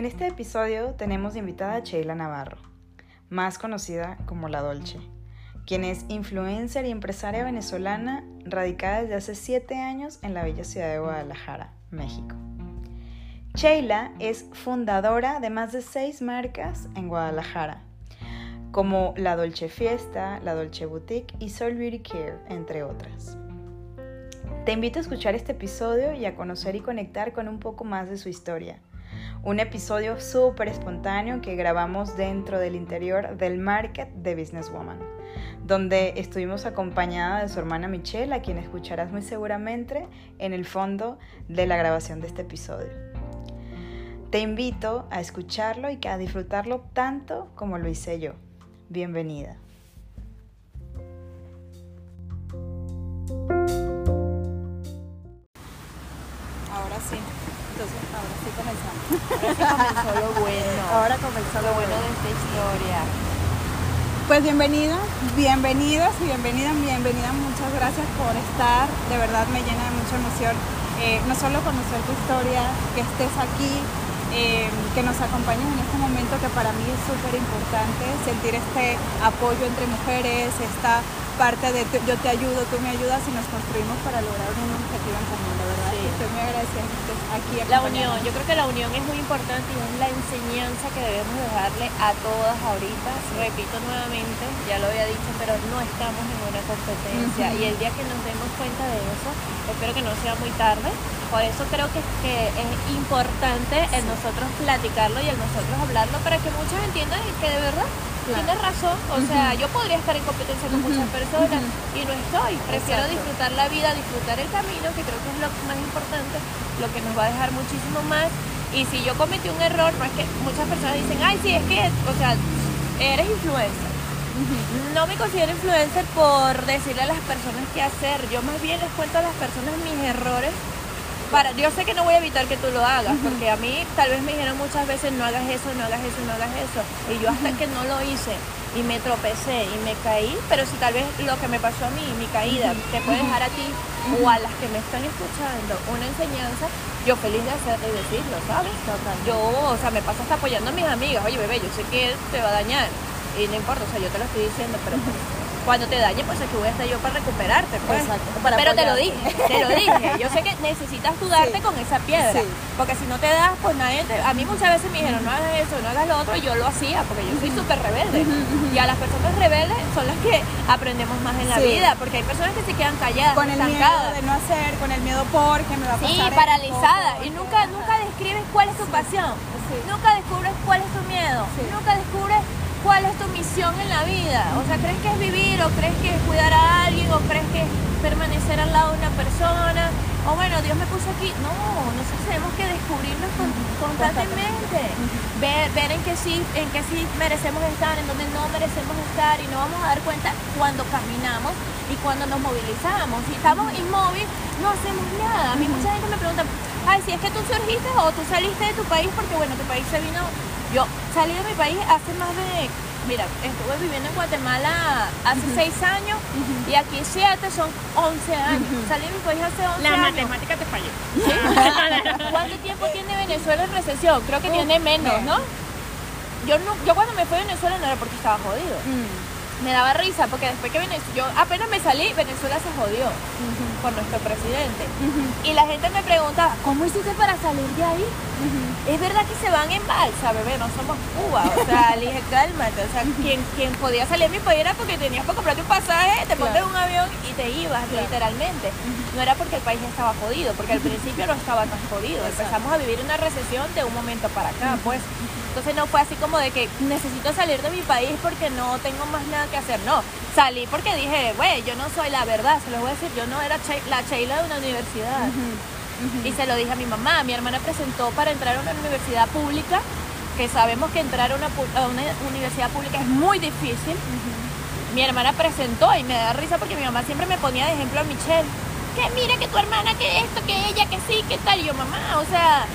En este episodio tenemos invitada a Sheila Navarro, más conocida como La Dolce, quien es influencer y empresaria venezolana radicada desde hace 7 años en la bella ciudad de Guadalajara, México. Sheila es fundadora de más de 6 marcas en Guadalajara, como La Dolce Fiesta, La Dolce Boutique y Soul Beauty Care, entre otras. Te invito a escuchar este episodio y a conocer y conectar con un poco más de su historia. Un episodio súper espontáneo que grabamos dentro del interior del Market de Businesswoman, donde estuvimos acompañada de su hermana Michelle, a quien escucharás muy seguramente en el fondo de la grabación de este episodio. Te invito a escucharlo y a disfrutarlo tanto como lo hice yo. Bienvenida. Ahora sí comenzamos. Ahora sí comenzó lo bueno. Ahora comenzó lo bueno de esta historia. Pues bienvenida, bienvenidos y bienvenida, bienvenida. Muchas gracias por estar. De verdad me llena de mucha emoción. Eh, no solo conocer tu historia, que estés aquí, eh, que nos acompañes en este momento que para mí es súper importante, sentir este apoyo entre mujeres, esta parte de yo te ayudo, tú me ayudas y nos construimos para lograr un objetivo en común. Estoy muy agradecida que aquí. La unión, yo creo que la unión es muy importante y es la enseñanza que debemos dejarle a todas ahorita. Repito nuevamente, ya lo había dicho, pero no estamos en una competencia y el día que nos demos cuenta de eso, espero que no sea muy tarde. Por eso creo que, que es importante el nosotros platicarlo y el nosotros hablarlo para que muchos entiendan que de verdad Tienes razón, o sea, yo podría estar en competencia con muchas personas y no estoy. Prefiero disfrutar la vida, disfrutar el camino, que creo que es lo más importante, lo que nos va a dejar muchísimo más. Y si yo cometí un error, no es que muchas personas dicen, ay, sí, es que, o sea, eres influencer. No me considero influencer por decirle a las personas qué hacer. Yo más bien les cuento a las personas mis errores para, yo sé que no voy a evitar que tú lo hagas, porque a mí tal vez me dijeron muchas veces no hagas eso, no hagas eso, no hagas eso. Y yo hasta que no lo hice y me tropecé y me caí, pero si tal vez lo que me pasó a mí, mi caída, te puede dejar a ti o a las que me están escuchando una enseñanza, yo feliz de hacer y decirlo, ¿sabes? Yo, o sea, me paso hasta apoyando a mis amigas, oye bebé, yo sé que él te va a dañar y no importa, o sea, yo te lo estoy diciendo, pero pues, cuando te dañe, pues aquí voy a estar yo para recuperarte, pues. Pero te lo dije, te lo dije. Yo sé que necesitas dudarte con esa piedra, porque si no te das, pues nadie te... A mí muchas veces me dijeron, no hagas eso, no hagas lo otro, y yo lo hacía, porque yo soy súper rebelde. Y a las personas rebeldes son las que aprendemos más en la vida, porque hay personas que se quedan calladas, con el miedo de no hacer, con el miedo por que me va a pasar. Sí, paralizada. Y nunca, nunca describes cuál es tu pasión. Nunca descubres cuál es tu miedo. Nunca descubres cuál es tu misión en la vida. O sea, ¿crees que es vivir o crees que es cuidar a alguien o crees que es permanecer al lado de una persona? O bueno, Dios me puso aquí. No, nosotros tenemos que descubrirnos constantemente. Ver, ver en qué sí, en qué sí merecemos estar, en dónde no merecemos estar y no vamos a dar cuenta cuando caminamos y cuando nos movilizamos. Si estamos inmóviles, no hacemos nada. A mí mucha gente me pregunta, ay, si es que tú surgiste o tú saliste de tu país porque bueno, tu país se vino yo salí de mi país hace más de, mira, estuve viviendo en Guatemala hace seis años y aquí siete son 11 años. Salí de mi país hace 11 años. La matemática te falló. ¿Cuánto tiempo tiene Venezuela en recesión? Creo que tiene menos, ¿no? Yo, no, yo cuando me fui a Venezuela no era porque estaba jodido. Mm me daba risa porque después que Venezuela, yo apenas me salí, Venezuela se jodió por nuestro presidente. Y la gente me pregunta, ¿cómo hiciste para salir de ahí? Es verdad que se van en balsa, bebé, no somos Cuba. O sea, le dije, cálmate. O sea, quien, quien podía salir a mi país era porque tenías para comprarte un pasaje, te montas en un avión y te ibas, literalmente. No era porque el país estaba jodido, porque al principio no estaba tan jodido. Empezamos a vivir una recesión de un momento para acá, pues. Entonces no fue así como de que necesito salir de mi país porque no tengo más nada que hacer. No, salí porque dije, güey, yo no soy la verdad, se lo voy a decir, yo no era la Sheila de una universidad. Y se lo dije a mi mamá, mi hermana presentó para entrar a una universidad pública, que sabemos que entrar a una, universidad pública es muy difícil. Mi hermana presentó y me da risa porque mi mamá siempre me ponía de ejemplo a Michelle. Que mira que tu hermana, que esto, que ella, que sí, que tal. Y yo, mamá, o sea,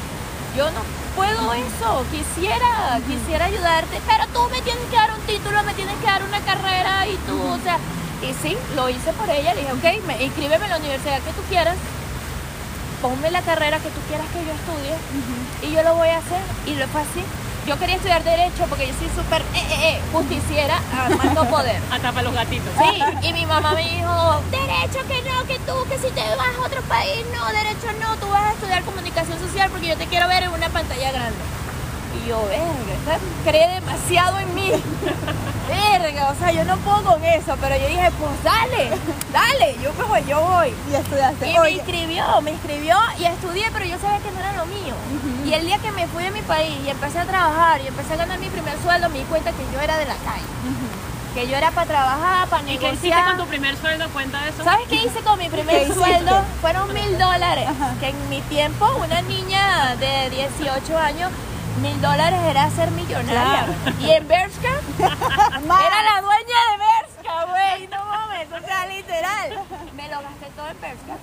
yo no puedo eso, quisiera, quisiera ayudarte, pero tú me tienes que dar un título, me tienes que dar una carrera y tú, o sea, y sí, lo hice por ella, le dije, ok, me, inscríbeme en la universidad que tú quieras, ponme la carrera que tú quieras que yo estudie y yo lo voy a hacer. Y lo fue así. Yo quería estudiar Derecho porque yo soy súper eh, eh, eh, justiciera a más no poder. Hasta para los gatitos. Sí, y mi mamá me dijo, derecho que no, que tú, que si te vas a otro país, no, derecho no, tú vas a estudiar comunicación social porque yo te quiero ver en una pantalla grande. Y yo, verga, esta cree demasiado en mí. verga, o sea, yo no puedo con eso, pero yo dije, pues dale, dale, yo pues yo voy. Y estudiaste. Y me inscribió, me inscribió y estudié, pero yo sabía que no era lo mío. Y el día que me fui de mi país y empecé a trabajar y empecé a ganar mi primer sueldo, me di cuenta que yo era de la calle. Que yo era para trabajar, para ¿Y qué hiciste negociar. con tu primer sueldo? Cuenta de eso. ¿Sabes qué hice con mi ¿Qué primer sueldo? Fueron mil dólares. Que en mi tiempo, una niña de 18 años, mil dólares era ser millonaria. Y en Bershka, era la dueña de Bershka, güey. No mames, o sea, literal. Me lo gasté todo en Bershka.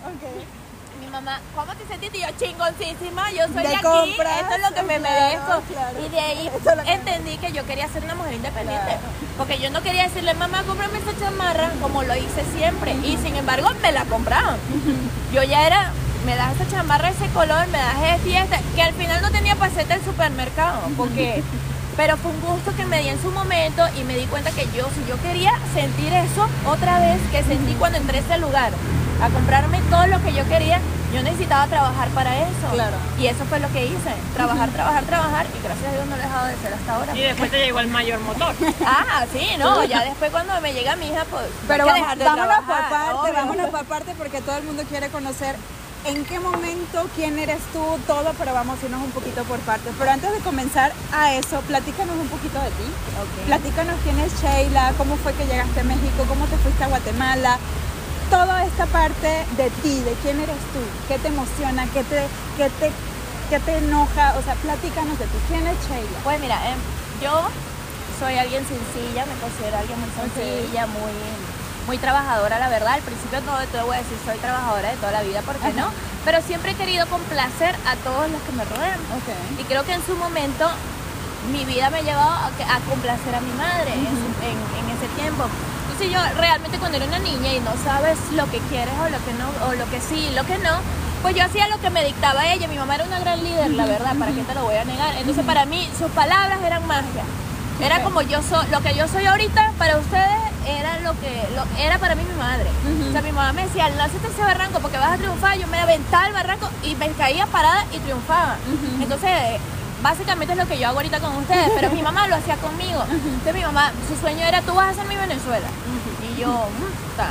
Mi mamá, ¿cómo te sentiste? Y yo, chingoncísima, yo soy De de, aquí, compras, esto es lo que me claro, merezco. claro. Y de ahí entendí que yo quería ser una mujer independiente. Porque yo no quería decirle, mamá, cómprame esta chamarra, como lo hice siempre. Y sin embargo, me la compraban. Yo ya era, me das esa chamarra, ese color, me das y este, que al final no tenía paseta el supermercado. Porque. Pero fue un gusto que me di en su momento y me di cuenta que yo, si yo quería sentir eso otra vez que sentí cuando entré a ese lugar, a comprarme todo lo que yo quería, yo necesitaba trabajar para eso. Claro. Y eso fue lo que hice, trabajar, trabajar, trabajar y gracias a Dios no lo he dejado de hacer hasta ahora. Y después te llegó el mayor motor. Ah, sí, no, ya después cuando me llega mi hija, pues Pero hay que vamos, dejar de vámonos por trabajar, parte, obvio. vámonos por parte porque todo el mundo quiere conocer en qué momento, quién eres tú, todo, pero vamos a irnos un poquito por partes. Pero antes de comenzar a eso, platícanos un poquito de ti. Platícanos quién es Sheila, cómo fue que llegaste a México, cómo te fuiste a Guatemala. Toda esta parte de ti, de quién eres tú, qué te emociona, qué te, qué te, qué te enoja. O sea, platícanos de ti. ¿Quién es Sheila? Pues mira, em, yo soy alguien sencilla, me considero alguien muy sencilla, muy, muy trabajadora, la verdad. Al principio no te voy a decir soy trabajadora de toda la vida, ¿por qué Ajá. no? Pero siempre he querido complacer a todos los que me rodean. Ok. Y creo que en su momento mi vida me ha llevado a, a complacer a mi madre en, su- en- en ese tiempo. Entonces yo realmente cuando era una niña y no sabes lo que quieres o lo que no, o lo que sí, lo que no, pues yo hacía lo que me dictaba ella. Mi mamá era una gran líder, la verdad, ¿para qué te lo voy a negar? Entonces para mí sus palabras eran magia. Era como yo soy, lo que yo soy ahorita para ustedes era lo que lo, era para mí mi madre. O sea, mi mamá me decía, lánzate ese barranco porque vas a triunfar. Yo me aventaba el barranco y me caía parada y triunfaba. Entonces, básicamente es lo que yo hago ahorita con ustedes, pero mi mamá lo hacía conmigo. Entonces mi mamá, su sueño era, tú vas a ser mi Venezuela. Y yo, "Mm, ta,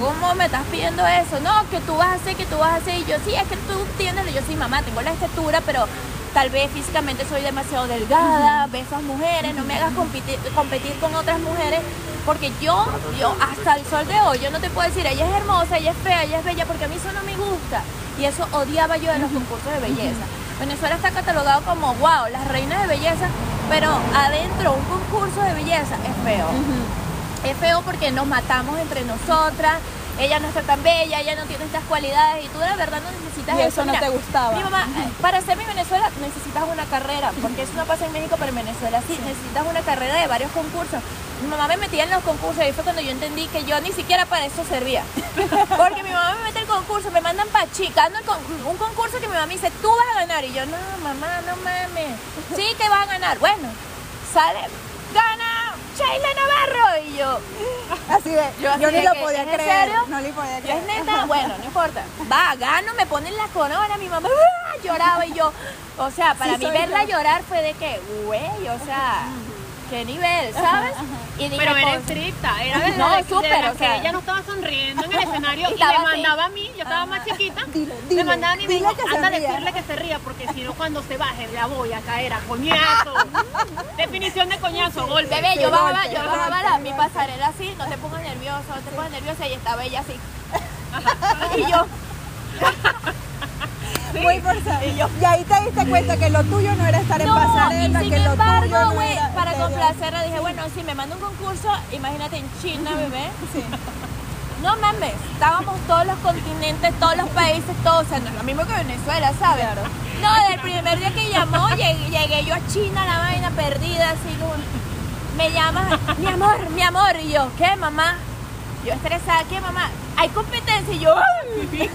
¿cómo me estás pidiendo eso? No, que tú vas a hacer, que tú vas a hacer. Y yo, sí, es que tú tienes, yo sí, mamá, tengo la estatura, pero tal vez físicamente soy demasiado delgada, ves a mujeres, no me hagas competir, competir con otras mujeres, porque yo, yo hasta el sol de hoy, yo no te puedo decir, ella es hermosa, ella es fea, ella es bella, porque a mí eso no me gusta. Y eso odiaba yo de los concursos de belleza. Venezuela está catalogado como, wow, las reinas de belleza, pero adentro un concurso de belleza es feo. Es feo porque nos matamos entre nosotras. Ella no está tan bella, ella no tiene estas cualidades y tú de verdad no necesitas Y eso no Mira, te gustaba. Mi mamá, para ser mi Venezuela necesitas una carrera, porque eso no pasa en México, pero en Venezuela sí, necesitas una carrera de varios concursos. Mi mamá me metía en los concursos y fue cuando yo entendí que yo ni siquiera para eso servía. Porque mi mamá me mete el concurso, me mandan para con- un concurso que mi mamá me dice, tú vas a ganar. Y yo, no, mamá, no mames. Sí que vas a ganar. Bueno, sale, gana Sheila Navarro. Y yo, Así de, Yo ni de lo que, podía ¿es creer. serio? No le podía ¿Es creer. neta? Bueno, no importa. Va, gano, me ponen la corona, mi mamá ¡ah! lloraba y yo, o sea, para Sí, mí verla yo. llorar fue de que, güey, o sea, qué nivel, ¿sabes? Y dije, Pero era estricta, era de, No, de súper, las o sea. que ella no estaba sonriendo en el escenario Y le así. mandaba a mí, yo estaba más chiquita, Dile, me dile, dile que se anda a ría". decirle que se ría porque si no cuando se baje la voy a caer a coñazo. Definición de coñazo, golpe. Bebé, yo bajaba, yo bajaba la, mi pasarela así, no te pongas nervioso, no te pongas nerviosa, y estaba ella así. y yo, Muy forzado. Y, ahí te diste cuenta que lo tuyo no era estar en no, y pasarela, que lo tuyo embargo, no güey, era... para en complacerla dije, bueno, si me manda un concurso, imagínate en China, bebé. Sí. No mames, estábamos todos los continentes, todos los países, todos, o sea, no es lo mismo que Venezuela, ¿sabes? Claro. No, desde el primer día que llamó, llegué, llegué yo a China, la vaina perdida, así, con- me llama, mi amor, mi amor, y yo, ¿qué, mamá? Yo estresada, ¿qué, mamá? hay competencia y yo, ¡ay!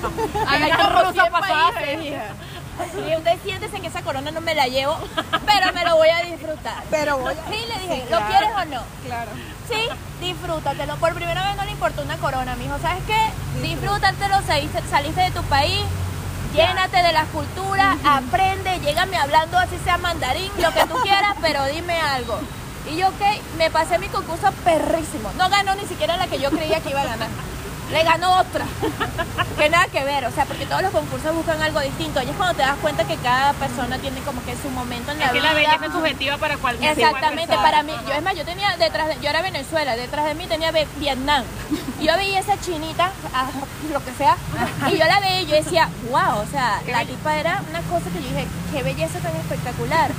Hay como rusa 100 pasaje. países, hija. Y usted siéntese que esa corona no me la llevo, pero me lo voy a disfrutar. Pero voy a... Sí, le dije, Sí, ¿lo claro. quieres o no? Claro. Sí, disfrútatelo. Por primera vez no le importó una corona, mijo. ¿Sabes qué? Disfrútatelo, saliste, de tu país, llénate de las culturas, aprende, llégame hablando así sea mandarín, lo que tú quieras, pero dime algo. Y yo, ok, me pasé mi concurso perrísimo. No ganó ni siquiera la que yo creía que iba a ganar. Le ganó otra. Que nada que ver, o sea, porque todos los concursos buscan algo distinto. Y es cuando te das cuenta que cada persona tiene como que su momento en la Es que vida. la belleza es subjetiva para cualquier Exactamente, persona. para mí, yo es más, yo tenía detrás de, yo era Venezuela, detrás de mí tenía Vietnam. Y yo veía esa chinita, ah, lo que sea, y yo la veía y yo decía, wow, o sea, la tipa era una cosa que yo dije, qué belleza tan espectacular.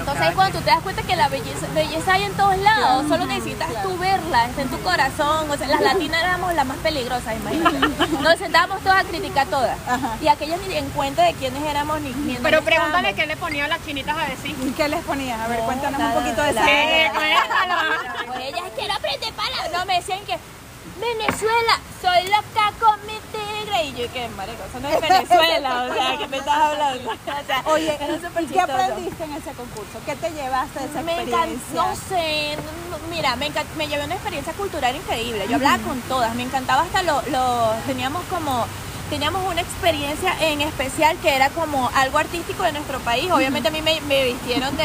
Entonces ahí cuando tú te das cuenta que la belleza, belleza hay en todos lados, solo necesitas tú verla, está en tu corazón. O sea, las latinas éramos las más peligrosas, imagínate. Nos sentábamos todas a criticar todas. Y aquellas ni en cuenta de quiénes éramos ni ni en Pero pregúntale estábamos. qué le ponía a las chinitas a decir. ¿Y qué les ponías? A ver, No, cuéntanos nada, un poquito de nada. Eh, cuéntalo. Pues ellas quiero aprender palabras. No, me decían que Venezuela, soy loca con mi Y yo, que marico, eso no es Venezuela, o sea, ¿qué me estás hablando? O sea, Oye, era súper ¿y qué chistoso. aprendiste en ese concurso? ¿Qué te llevaste de esa Me experiencia? encantó, no sé, mira, me, me llevé una experiencia cultural increíble. Yo hablaba con todas, me encantaba hasta lo, lo- teníamos como, teníamos una experiencia en especial que era como algo artístico de nuestro país. Obviamente a mí me, me vistieron de,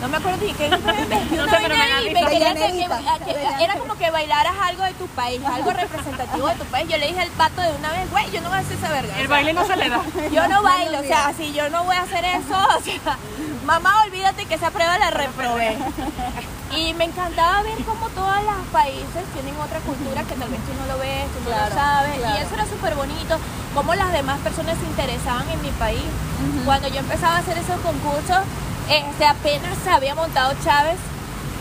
no me acuerdo ni qué, me vestí No sé, pero me que- que- que- era como que bailaras algo de tu país, algo representativo de tu país. Yo le dije al pato de una vez, güey, yo no voy a hacer esa verga. o El sea, baile no se le da. yo no bailo, o sea, si yo no voy a hacer eso, o sea, mamá, olvídate que esa prueba la reprobé. Y me encantaba ver cómo todos los países tienen otra cultura que tal vez tú no lo ves, tú no Claro, lo sabes. claro. Y eso era súper bonito, cómo las demás personas se interesaban en mi país. Cuando yo empezaba a hacer esos concursos, este, apenas se había montado Chávez.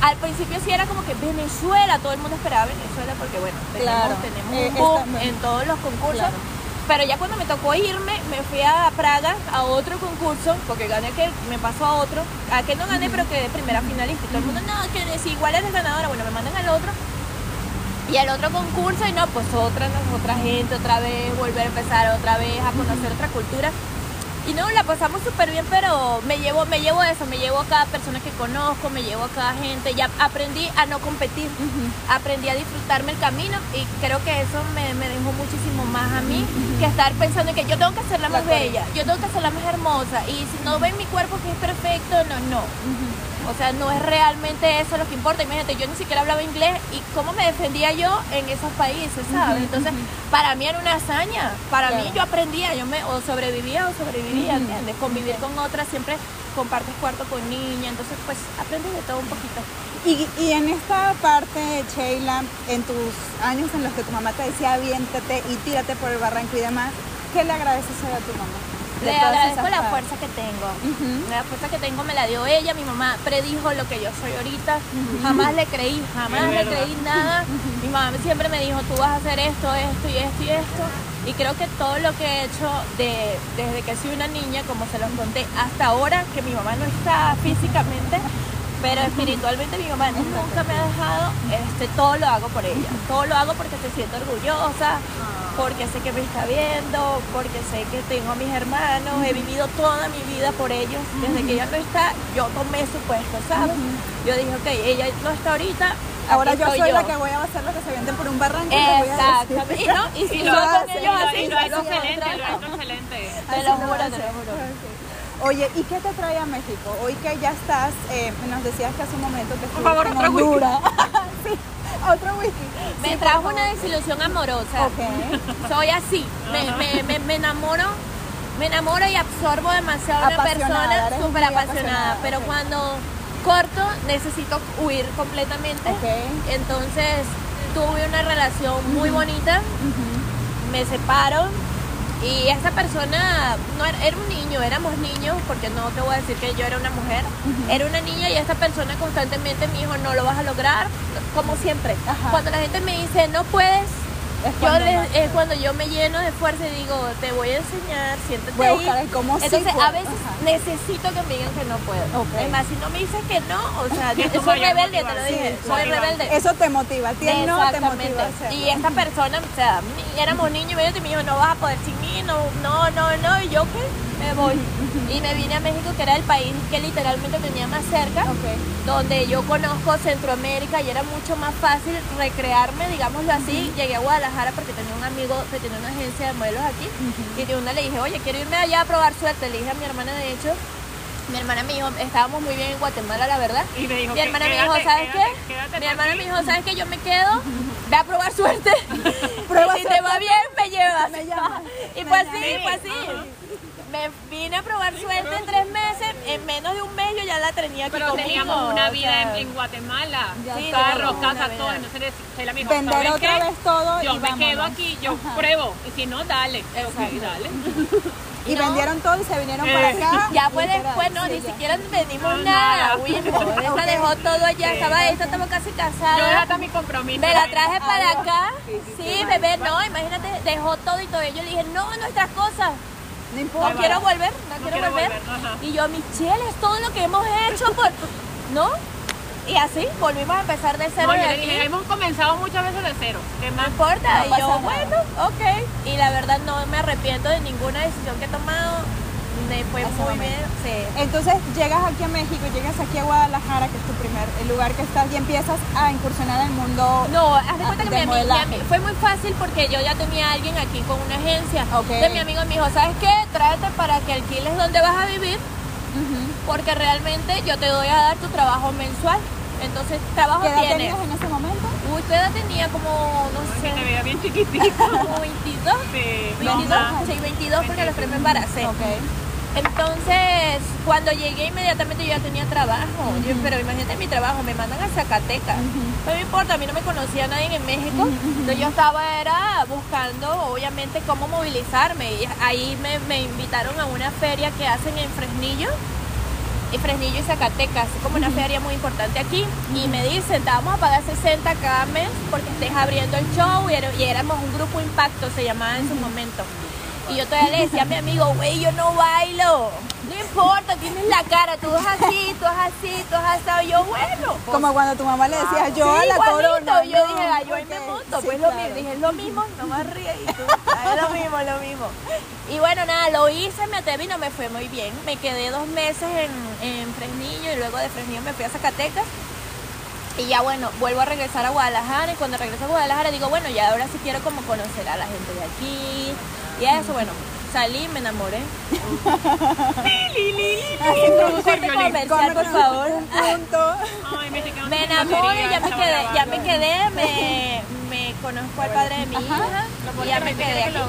Al principio sí era como que Venezuela, todo el mundo esperaba Venezuela porque bueno, tenemos, Claro, tenemos eh, un boom en todos los concursos. Claro. Pero ya cuando me tocó irme, me fui a Praga a otro concurso, porque gané que me pasó a otro, a que no gané, pero quedé primera finalista. Y todo el mundo, no, que si igual eres ganadora, bueno, me mandan al otro. Y al otro concurso, y no, pues otra, otra gente, otra vez, volver a empezar otra vez, a conocer otra cultura. Y no, la pasamos súper bien, pero me llevo, me llevo eso, me llevo a cada persona que conozco, me llevo a cada gente, ya aprendí a no competir, aprendí a disfrutarme el camino y creo que eso me, me dejó muchísimo más a mí que estar pensando en que yo tengo que ser la más bella, yo tengo que ser la más hermosa. Y si no ven mi cuerpo que es perfecto, no, no. O sea, no es realmente eso lo que importa. Imagínate, yo ni siquiera hablaba inglés y cómo me defendía yo en esos países, ¿sabes? Entonces, para mí era una hazaña. Para mí yo aprendía, yo me o sobrevivía o sobrevivía, ¿entiendes? Convivir con otras, siempre compartes cuarto con niña, entonces pues aprendes de todo un poquito. Y, y en esta parte, Sheila, en tus años en los que tu mamá te decía aviéntate y tírate por el barranco y demás, ¿qué le agradeces a tu mamá? Le agradezco la fuerza que tengo. Ujú. La fuerza que tengo me la dio ella, mi mamá predijo lo que yo soy ahorita, jamás le creí, jamás le creí nada. Mi mamá siempre me dijo, tú vas a hacer esto, esto y esto y esto. Y creo que todo lo que he hecho de, desde que soy una niña, como se los conté, hasta ahora, que mi mamá no está físicamente, pero espiritualmente mi mamá nunca me ha dejado, este, todo lo hago por ella. Todo lo hago porque se siento orgullosa, porque sé que me está viendo, porque sé que tengo a mis hermanos, he vivido toda mi vida por ellos. Desde que ella no está, yo tomé su puesto, ¿sabes? Yo dije, ok, ella no está ahorita. Ahora yo soy la que voy a hacer lo que se vienten por un barranco. y le voy a decir. Exactamente. Y, no, y si Y no lo Y lo- así, y lo excelente, lo excelente. Te lo juro, te juro. Oye, ¿y qué te trae a México? Hoy que ya estás, eh, nos decías que hace un momento que estuviste favor, en otro. Honduras. sí, otro whisky. Me Sí, trajo por una desilusión amorosa. Ok. Soy así. Me, me, me, me enamoro. Me enamoro y absorbo demasiado a una persona súper apasionada. apasionada, Pero cuando corto, necesito huir completamente. Ok. Entonces tuve una relación muy bonita. Me separo. Y esa persona no era, era un niño, éramos niños, porque no te voy a decir que yo era una mujer, era una niña y esta persona constantemente me dijo, no lo vas a lograr, como siempre. Ajá. Cuando la gente me dice, no puedes, Es Yo les- es cuando yo me lleno de fuerza y digo, te voy a enseñar, siéntate Voy a ahí. buscar el cómo sí Entonces, a veces Ajá. necesito que me digan que no puedo. Ok. Es más, si no me dices que no, o sea, yo soy rebelde, te lo dije, Sí, soy rebelde. Eso te motiva, a ti no te motiva a. Y esta persona, o sea, éramos niños y me dijo, no vas a poder sin mí, no, no, no, no. Y yo, ¿qué? Me voy. Y me vine a México, que era el país que literalmente tenía más cerca, donde yo conozco Centroamérica y era mucho más fácil recrearme, digámoslo así. Llegué a Guadalajara porque tenía un amigo que tenía una agencia de modelos aquí. Y de una le dije, oye, quiero irme allá a probar suerte. Le dije a mi hermana, de hecho, mi hermana me dijo, estábamos muy bien en Guatemala, la verdad. Y me dijo, Mi hermana me quédate, dijo, ¿sabes quédate, qué? quédate Mi hermana me dijo, ¿sabes qué? Yo me quedo, ve a probar suerte. Prueba si te va bien, me llevas. Me llamas. y Me fue así, fue así. Me vine a probar suerte en tres meses, en menos de un mes yo ya la tenía aquí Pero conmigo, teníamos una o vida sea, en, en Guatemala, Sí, carro, teníamos una casa, todo. Entonces Sheila me dijo, Vender ¿sabes otra qué? vez todo Yo y me quedo aquí, yo Ajá. pruebo. Y si no, dale. Ok, Exacto. dale. Y No. vendieron todo y se vinieron Eh. para acá. Ya fue literal, después, no, sí, ni ya. siquiera vendimos No, nada, nada. Wilmo. Esta Ok. dejó todo allá, Sí. estaba esta, estaba casi Yo casada. dejé hasta mi compromiso. Me la traje para acá. Sí, bebé, no, imagínate, dejó todo y todo. Y yo le dije, no, nuestras cosas. No quiero volver, no, quiero, quiero volver. Y yo, Michelle, es todo lo que hemos hecho por... ¿No? Y así, volvimos a empezar de cero No, yo le dije, hemos comenzado muchas veces de cero. ¿Qué No importa. No y yo, nada. bueno, ok. Y la verdad no me arrepiento de ninguna decisión que he tomado. Me fue muy momento. bien. Sí. Entonces llegas aquí a México, llegas aquí a Guadalajara, que es tu primer el lugar que estás, y empiezas a incursionar en el mundo. No, haz de cuenta que de mi mi fue muy fácil porque yo ya tenía a alguien aquí con una agencia. Ok. Entonces mi amigo me dijo, ¿sabes qué? Tráete para que alquiles donde vas a vivir porque realmente yo te doy a dar tu trabajo mensual. Entonces, trabajo ¿Qué edad tienes. tenías en ese momento? Edad tenía como, no Que te sé, veía bien chiquitito. como 22. Sí, 22, mamá. sí, 22 porque los tres me embaracé. Ok. Entonces, cuando llegué inmediatamente yo ya tenía trabajo. Yo, pero imagínate mi trabajo, me mandan a Zacatecas. No me importa, a mí no me conocía nadie en México. Entonces yo estaba era buscando, obviamente, cómo movilizarme. Y ahí me, me invitaron a una feria que hacen en Fresnillo. Y Fresnillo y Zacatecas, es como una feria muy importante aquí. Y me dicen, te vamos a pagar 60 cada mes porque estés abriendo el show. Y éramos un grupo impacto, se llamaba en su momento. Y yo todavía le decía a mi amigo, güey, yo no bailo. No importa, tienes la cara, tú vas así, tú vas así, tú vas así. Y yo, bueno. pues, Como cuando tu mamá le decía, yo sí, a la corona. Yo no, dije, yo ahí me monto. sí, pues lo mismo, dije, es lo mismo, no me ríes. Y tú, "Ah, es lo mismo, lo mismo. Y bueno, nada, lo hice, me atreví, no me fue muy bien. Me quedé dos meses en, en Fresnillo y luego de Fresnillo me fui a Zacatecas. Y ya bueno, vuelvo a regresar a Guadalajara y cuando regreso a Guadalajara digo, bueno, ya ahora sí quiero como conocer a la gente de aquí. Y eso, bueno, salí, me enamoré. Así violín. comercial, por favor. Un punto. Ay, me Me enamoro, ya me quedé, ya me quedé, me, me conozco al padre de mi hija y ya me quedé aquí.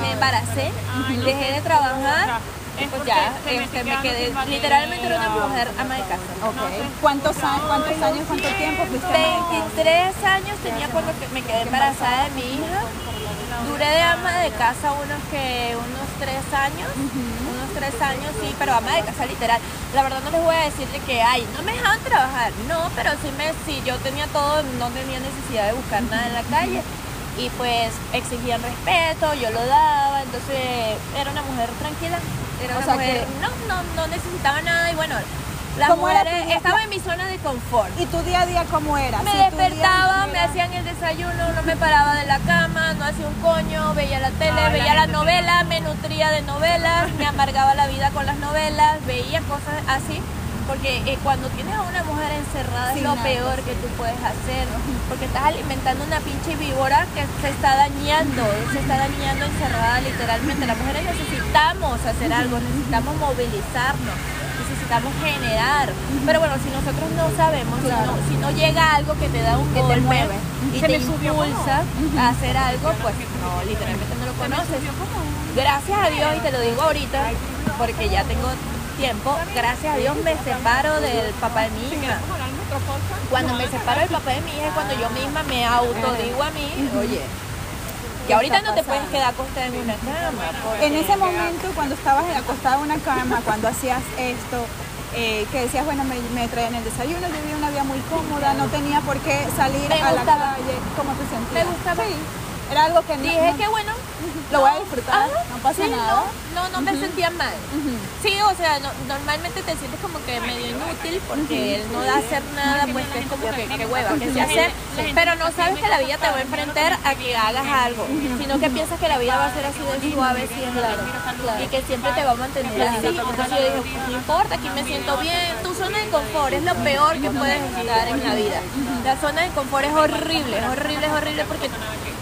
Me embaracé, dejé de trabajar pues ya, este, me quedé, literalmente era una mujer ama de casa. ¿Cuántos años, cuántos años, cuánto tiempo fuiste? 23 años tenía cuando me quedé embarazada de mi hija. Duré de ama de casa unos que unos tres años, unos tres años sí, pero ama de casa literal. La verdad no les voy a decir de que ay, no me dejaban trabajar, no, pero sí me, sí, yo tenía todo, no tenía necesidad de buscar nada en la calle. Y pues exigían respeto, yo lo daba, entonces era una mujer tranquila, era O una sea mujer, que- no, no, no necesitaba nada y bueno, las ¿Cómo era mujeres, tu día? estaba en mi zona de confort. ¿Y tu día a día cómo era? Me Si día despertaba, me hacían el desayuno, no me paraba de la cama, no hacía un coño, veía la tele, Ay, la veía la gente novela, me nutría de novelas, me amargaba la vida con las novelas, veía cosas así. Porque eh, cuando tienes a una mujer encerrada Sin es lo nada, peor que tú puedes hacer. Porque estás alimentando una pinche víbora que se está dañando, se está dañando encerrada literalmente. Las mujeres necesitamos hacer algo, necesitamos movilizarnos, necesitamos generar. Pero bueno, si nosotros no sabemos, si, no, si no llega algo que te da un Que te mueve. y Se te impulsa a hacer algo, pues no, literalmente no lo conoces. Gracias a Dios, y te lo digo ahorita, porque ya tengo tiempo, gracias a Dios me separo del papá de mi hija. Cuando me separo del papá de mi hija es cuando yo misma me autodigo a mí, oye, que ahorita no te puedes quedar acostada en una cama. porque- En ese momento, cuando estabas acostada en una cama, cuando hacías esto, eh, que decías, bueno, me, me traían el desayuno, yo vivía una vida muy cómoda, no tenía por qué salir a la calle. ¿Cómo te sentías? Me gustaba. Sí. Era algo que no, Dije no- que bueno, lo voy a disfrutar, Ajá, no pasa sí, nada. No, no, no me sentía mal. Sí, o sea, no- normalmente te sientes como que medio inútil porque el no da hacer nada, pues que es como que, que hueva, que se hace, pero no sabes que la vida te va a enfrentar a que hagas algo, sino que piensas que la vida va a ser así de suave siempre y que siempre te va a mantener así. Entonces yo dije, pues no importa, aquí me siento bien. Tu zona de confort es lo peor que puedes estar en la vida. La zona de confort es horrible, es horrible, es horrible porque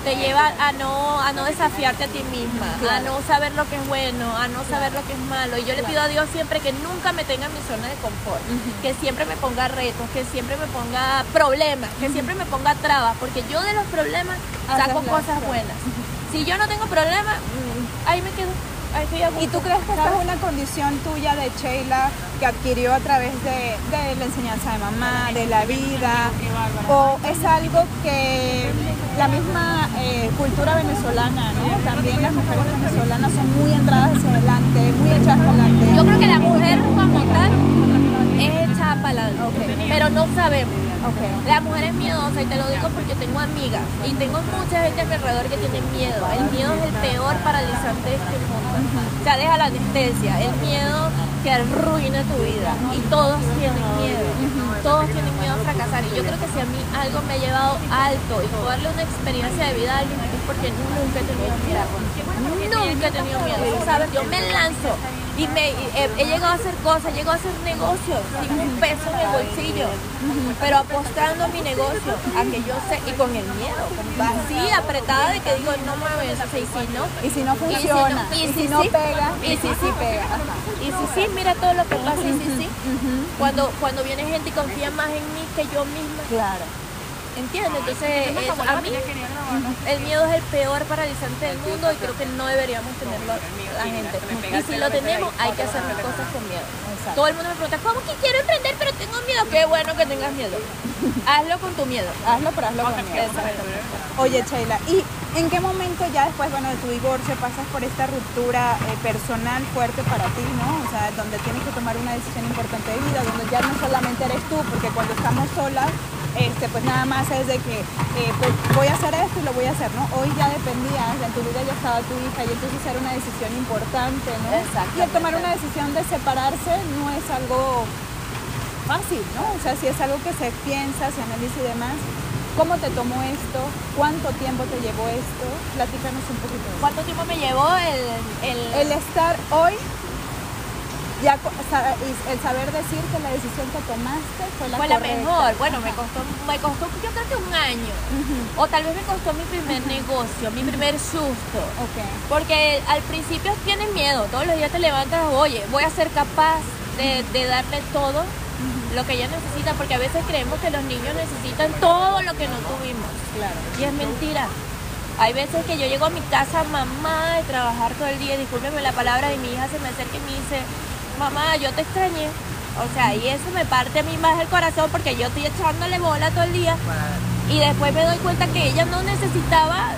te lleva a no, a no desafiarte a ti misma, a no saber lo que es bueno, a no saber lo que es malo. Y yo le pido a Dios siempre que nunca me tenga en mi zona de confort, que siempre me ponga retos, que siempre me ponga problemas, que siempre me ponga trabas, porque yo de los problemas saco cosas. buenas. Si yo no tengo problemas, mm, ahí me quedo. Ahí estoy a ¿Y tú crees que esta es una condición tuya de Sheila que adquirió a través de, de la enseñanza de mamá, de la vida? ¿O es algo que la misma eh, cultura venezolana, ¿no? También las mujeres venezolanas son muy entradas hacia adelante, muy hechas para adelante. Yo creo que la mujer como tal es hecha para adelante, pero no sabemos. Ok. La mujer es miedosa y te lo digo porque tengo amigas y tengo mucha gente a mi alrededor que tiene miedo. El miedo es el peor paralizante de este mundo. Sea, deja la anestesia. El miedo que arruina tu vida. Y todos tienen miedo. Todos tienen miedo a fracasar. Y yo creo que si a mí algo me ha llevado alto y puedo darle una experiencia de vida a alguien es porque nunca he tenido miedo. Nunca he tenido miedo. ¿Sabes? Yo me lanzo y me y he, he llegado a hacer cosas, he llegado a hacer negocios sin un peso en el bolsillo, pero apostando a mi negocio, a que yo sé, y con el miedo, así apretada de que digo, no y si no, Y si no y si no- funciona, y y si no sí, pega, y si sí pega. Y si sí, mira todo lo que pasa, y si sí, cuando, cuando viene gente y confía más en mí que yo misma, Claro. ¿Entiendes? Entonces, eso, a mí, el miedo es el peor paralizante del mundo y creo que no deberíamos tenerlo la gente. Y si lo tenemos, hay que hacer las cosas con miedo. Todo el mundo me pregunta, ¿cómo que quiero emprender pero tengo miedo? Qué bueno que tengas miedo. Hazlo con tu miedo. Hazlo, pero hazlo conmigo. Oye, Sheila, ¿y en qué momento ya después, bueno, de tu divorcio pasas por esta ruptura eh, personal fuerte para ti, ¿no? O sea, donde tienes que tomar una decisión importante de vida, donde ya no solamente eres tú, porque cuando estamos solas, este, pues nada más es de que eh, pues voy a hacer esto y lo voy a hacer, ¿no? Hoy ya dependías, en tu vida ya estaba tu hija y entonces era una decisión importante, ¿no? Y el tomar una decisión de separarse no es algo fácil, ¿no? O sea, si es algo que se piensa, se analiza y demás. ¿Cómo te tomó esto? ¿Cuánto tiempo te llevó esto? Platícanos un poquito. de eso. ¿Cuánto tiempo me llevó el, el, El estar hoy, ya el saber decir que la decisión que tomaste fue la fue la correcta. mejor? Bueno, me costó, me costó yo creo que un año. O tal vez me costó mi primer negocio, mi primer susto. Porque al principio tienes miedo, todos los días te levantas, oye, voy a ser capaz de, de darle todo lo que ella necesita, porque a veces creemos que los niños necesitan todo lo que no tuvimos. Claro. Y es mentira. Hay veces que yo llego a mi casa, mamá, de trabajar todo el día, discúlpeme la palabra, y mi hija se me acerca y me dice, mamá, yo te extrañé. O sea, y eso me parte a mí más el corazón porque yo estoy echándole bola todo el día. Y después me doy cuenta que ella no necesitaba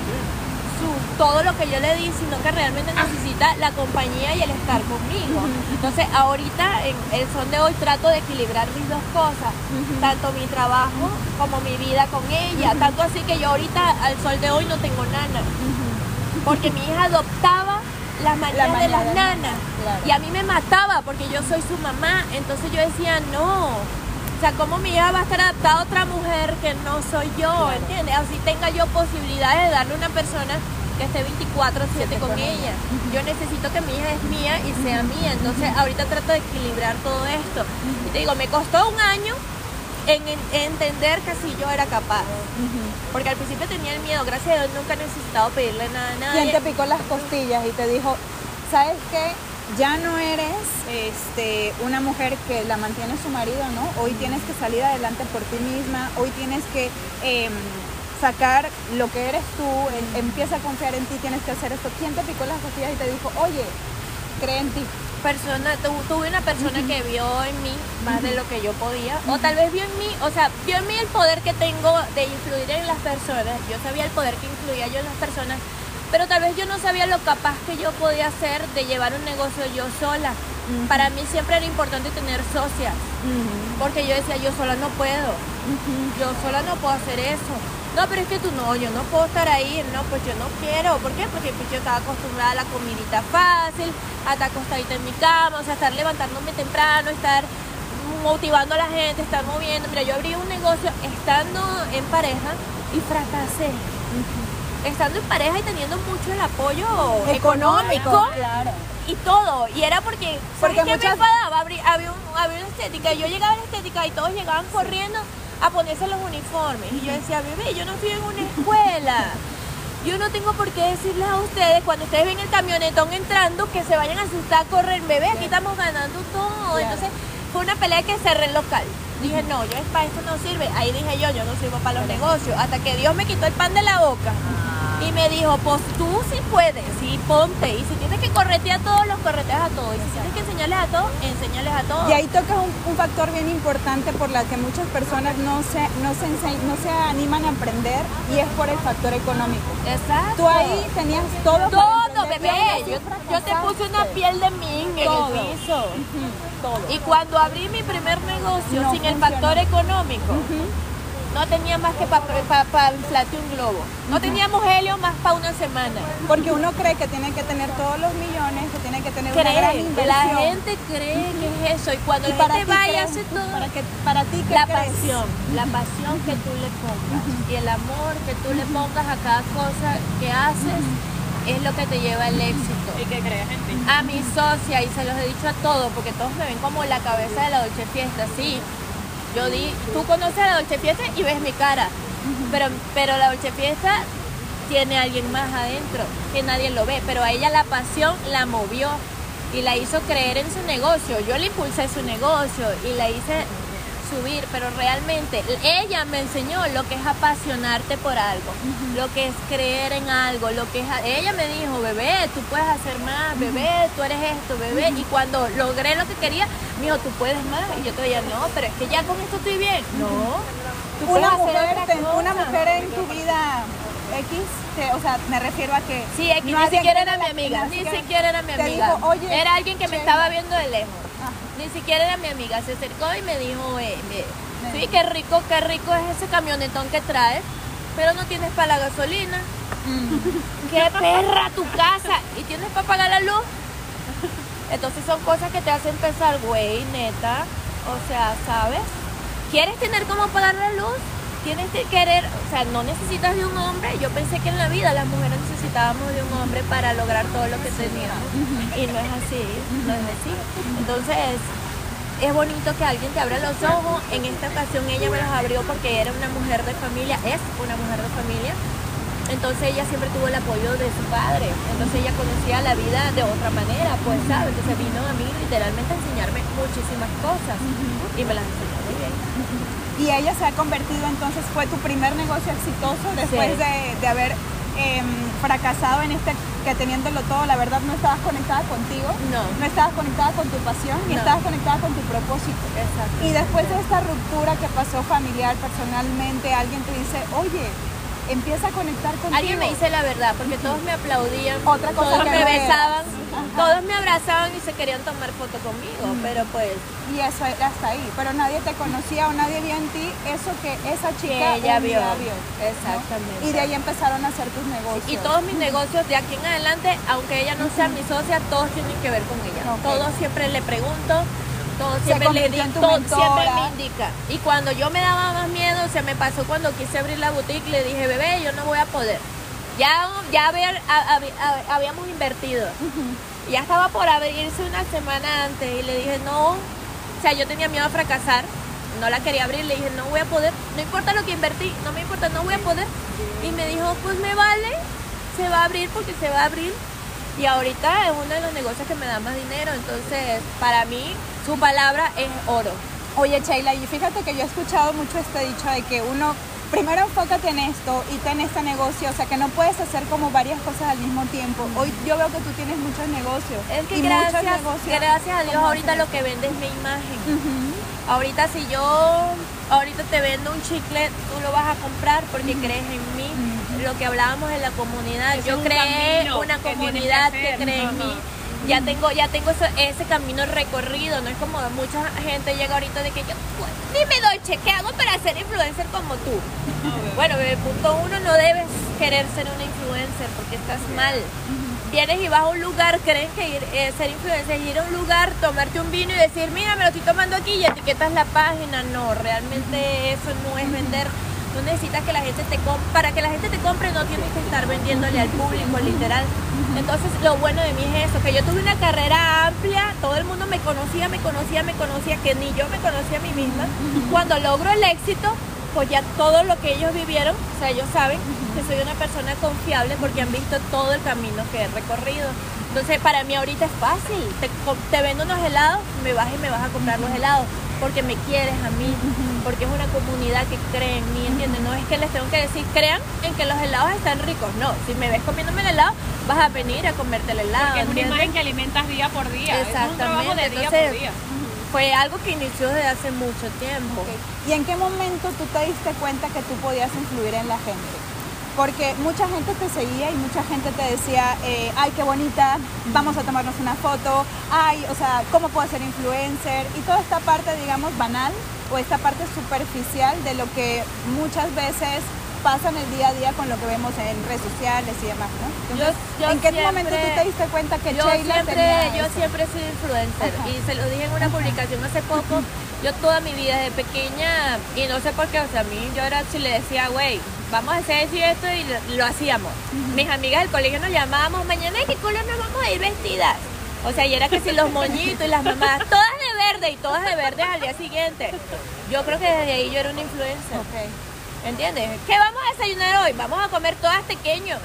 todo lo que yo le di, sino que realmente necesita la compañía y el estar conmigo. Entonces, ahorita, en el son de hoy, trato de equilibrar mis dos cosas, tanto mi trabajo como mi vida con ella. Tanto así que yo ahorita, al sol de hoy, no tengo nana. Porque mi hija adoptaba las manías de las nanas. claro. Y a mí me mataba porque yo soy su mamá. Entonces yo decía, no. O sea, ¿cómo mi hija va a estar adaptada a otra mujer que no soy yo? ¿Entiendes? Así tenga yo posibilidades de darle a una persona que esté 24-7 con ella. Yo necesito que mi hija es mía y sea mía. Entonces ahorita trato de equilibrar todo esto. Y te digo, me costó un año en, en entender que sí yo era capaz. Porque al principio tenía el miedo. Gracias a Dios nunca he necesitado pedirle nada a nadie. ¿Quién te picó las costillas y te dijo, sabes qué? Ya no eres este, una mujer que la mantiene su marido, ¿no? Hoy tienes que salir adelante por ti misma, hoy tienes que em, sacar lo que eres tú, em- empieza a confiar en ti, tienes que hacer esto. ¿Quién te picó las costillas y te dijo, oye, cree en ti? Persona, tu- tuve una persona que vio en mí más de lo que yo podía, o tal vez vio en mí, o sea, vio en mí el poder que tengo de influir en las personas, yo sabía el poder que influía yo en las personas, pero tal vez yo no sabía lo capaz que yo podía hacer de llevar un negocio yo sola. Para mí siempre era importante tener socias, porque yo decía, yo sola no puedo, yo sola no puedo hacer eso. No, pero es que tú no, yo no puedo estar ahí, no, pues yo no quiero. ¿Por qué? Porque pues, yo estaba acostumbrada a la comidita fácil, a estar acostadita en mi cama, o sea, estar levantándome temprano, estar motivando a la gente, estar moviendo. Mira, yo abrí un negocio estando en pareja y fracasé. Estando en pareja y teniendo mucho el apoyo económico, Claro. y todo. Y era porque, Porque muchas- me enfadaba? Había, un- había una estética. Yo llegaba a la estética y todos llegaban corriendo a ponerse los uniformes. Y yo decía, bebé, yo no estoy en una escuela. Yo no tengo por qué decirles a ustedes cuando ustedes ven el camionetón entrando que se vayan a asustar a correr. Bebé, aquí estamos ganando todo. Entonces fue una pelea que cerré el local. Dije, no, yo para esto no sirve. Ahí dije yo, yo no sirvo para los negocios. Hasta que Dios me quitó el pan de la boca. Y me dijo, pues tú sí puedes, sí ponte. Y si tienes que corretear a todos, los correteas a todos. Y si tienes que enseñarles a todos, enseñarles a todos. Y ahí tocas un, un factor bien importante por la que muchas personas no se, no, se no se animan a emprender y es por el factor económico. Exacto. Tú ahí tenías todo Todo, bebé. Yo, yo te puse una piel de ming en Todo. el piso. Todo. Y cuando abrí mi primer negocio No sin el factor económico, no tenía más que para inflarte un globo. No teníamos helio más para una semana. Porque uno cree que tiene que tener todos los millones, que tiene que tener una gran Cree, inversión. la gente cree que es eso. Y cuando Y la para gente va y hace todo. Para, que, para ti, ¿qué La crees? pasión, la pasión que tú le pongas y el amor que tú le pongas a cada cosa que haces es lo que te lleva al éxito. ¿Y qué crees en ti? A mi socia, y se los he dicho a todos, porque todos me ven como la cabeza de la Dolce Fiesta, sí. Yo di, tú conoces a la Dolce Fiesta y ves mi cara, pero, pero la Dolce Fiesta tiene a alguien más adentro, que nadie lo ve, pero a ella la pasión la movió y la hizo creer en su negocio. Yo le impulsé su negocio y la hice subir, pero realmente ella me enseñó lo que es apasionarte por algo, lo que es creer en algo, lo que es ella me dijo, "Bebé, tú puedes hacer más, bebé, tú eres esto, bebé." Y cuando logré lo que quería, me dijo, "Tú puedes más." Y yo todavía, "No, pero es que ya con esto estoy bien." No. tú Una mujer, te- una mujer en tu vida X, o sea, me refiero a que... Sí, que no ni siquiera era mi amiga, ni siquiera- era mi te amiga. dijo, "Oye, era alguien que me Sheila". estaba viendo de lejos. Ajá. Ni siquiera era mi amiga, se acercó y me dijo, eh, me- sí, qué rico, qué rico es ese camionetón que traes, pero no tienes para la gasolina. Mm. ¡Qué perra tu casa! ¿Y tienes para pagar la luz? Entonces son cosas que te hacen pensar, güey, neta, o sea, ¿sabes? ¿Quieres tener cómo pagar la luz? Tienes que querer, o sea, no necesitas de un hombre. Yo pensé que en la vida las mujeres necesitábamos de un hombre para lograr todo lo que teníamos. Y no es así, no es así. Entonces, es bonito que alguien te abra los ojos. En esta ocasión ella me los abrió porque era una mujer de familia, es una mujer de familia. Entonces ella siempre tuvo el apoyo de su padre. Entonces ella conocía la vida de otra manera, pues, ¿sabes? Entonces vino a mí literalmente a enseñarme muchísimas cosas. Y me las enseñó muy bien. Y ella se ha convertido entonces, fue tu primer negocio exitoso después Sí. de, de haber em, fracasado en este, que teniéndolo todo, la verdad no estabas conectada contigo, No. no estabas conectada con tu pasión, ni No. estabas conectada con tu propósito. Exacto. Y después de esta ruptura que pasó familiar, personalmente, alguien te dice, oye, empieza a conectar contigo. Alguien me dice la verdad, porque todos me aplaudían, Otra cosa todos que me besaban. Todos me abrazaban y se querían tomar foto conmigo, pero pues Y eso era hasta ahí, pero nadie te conocía o nadie vio en ti eso que esa chica que ella vio. Exactamente. Y de ahí empezaron a hacer tus negocios. Y todos mis negocios de aquí en adelante, aunque ella no sea mi socia, todos tienen que ver con ella. Todos siempre le pregunto, todos Se siempre le digo, mentora. siempre me indica. Y cuando yo me daba más miedo, se me pasó cuando quise abrir la boutique, le dije, bebé, yo no voy a poder. Ya, ya a- habíamos invertido. Ya estaba por abrirse una semana antes y le dije, no, o sea, yo tenía miedo a fracasar, no la quería abrir, le dije, no voy a poder, no importa lo que invertí, no me importa, no voy a poder. Y me dijo, pues me vale, se va a abrir porque se va a abrir. Y ahorita es uno de los negocios que me da más dinero, entonces para mí su palabra es oro. Oye, Sheila, y fíjate que yo he escuchado mucho este dicho de que uno primero enfócate en esto y ten este negocio, o sea que no puedes hacer como varias cosas al mismo tiempo. Hoy yo veo que tú tienes muchos negocios. Es que y gracias, muchos negocios. gracias a Dios ¿Cómo ahorita lo que vende es mi imagen. Ahorita si yo ahorita te vendo un chicle, tú lo vas a comprar porque crees en mí. Lo que hablábamos en la comunidad, yo creé una comunidad que cree en mí. Ya tengo, ya tengo ese, ese camino recorrido, no es como mucha gente llega ahorita de que yo, pues, dime Dolce, ¿qué hago para ser influencer como tú? Bueno, bebé, punto uno, no debes querer ser una influencer porque estás mal. Vienes y vas a un lugar, crees que ir, eh, ser influencer es ir a un lugar, tomarte un vino y decir, mira, me lo estoy tomando aquí y etiquetas la página. No, realmente eso no es vender. Tú necesitas que la gente te compre. Para que la gente te compre no tienes que estar vendiéndole al público, literal. Entonces, lo bueno de mí es eso, que yo tuve una carrera amplia, todo el mundo me conocía, me conocía, me conocía, que ni yo me conocía a mí misma. Cuando logro el éxito, pues ya todo lo que ellos vivieron, o sea, ellos saben que soy una persona confiable porque han visto todo el camino que he recorrido. Entonces, para mí ahorita es fácil. Te, te vendo unos helados, me vas y me vas a comprar los helados porque me quieres a mí, porque es una comunidad que cree en mí, ¿entiendes? No es que les tengo que decir, crean en que los helados están ricos. No, si me ves comiéndome el helado, vas a venir a comerte el helado. Porque es una imagen que alimentas día por día. Es un trabajo de día Entonces, por día. Fue algo que inició desde hace mucho tiempo. ¿Y en qué momento tú te diste cuenta que tú podías influir en la gente? Porque mucha gente te seguía y mucha gente te decía, eh, ay, qué bonita, vamos a tomarnos una foto, ay, o sea, ¿cómo puedo ser influencer? Y toda esta parte, digamos, banal o esta parte superficial de lo que muchas veces pasa en el día a día con lo que vemos en redes sociales y demás, ¿no? Entonces, Yo- yo ¿en qué siempre- momento tú te diste cuenta que yo Sheila siempre, tenía yo eso? siempre he sido influencer Ajá. y se lo dije en una publicación hace poco. Yo toda mi vida desde pequeña, y no sé por qué, o sea, a mí yo era si le decía, güey, vamos a hacer esto y esto, y lo, lo hacíamos. Mis amigas del colegio nos llamábamos, mañana de qué color nos vamos a ir vestidas. O sea, y era que si los moñitos y las mamás, todas de verde y todas de verde al día siguiente. Yo creo que desde ahí yo era una influencer. Ok. ¿Entiendes? ¿Qué vamos a desayunar hoy? Vamos a comer todas tequeños.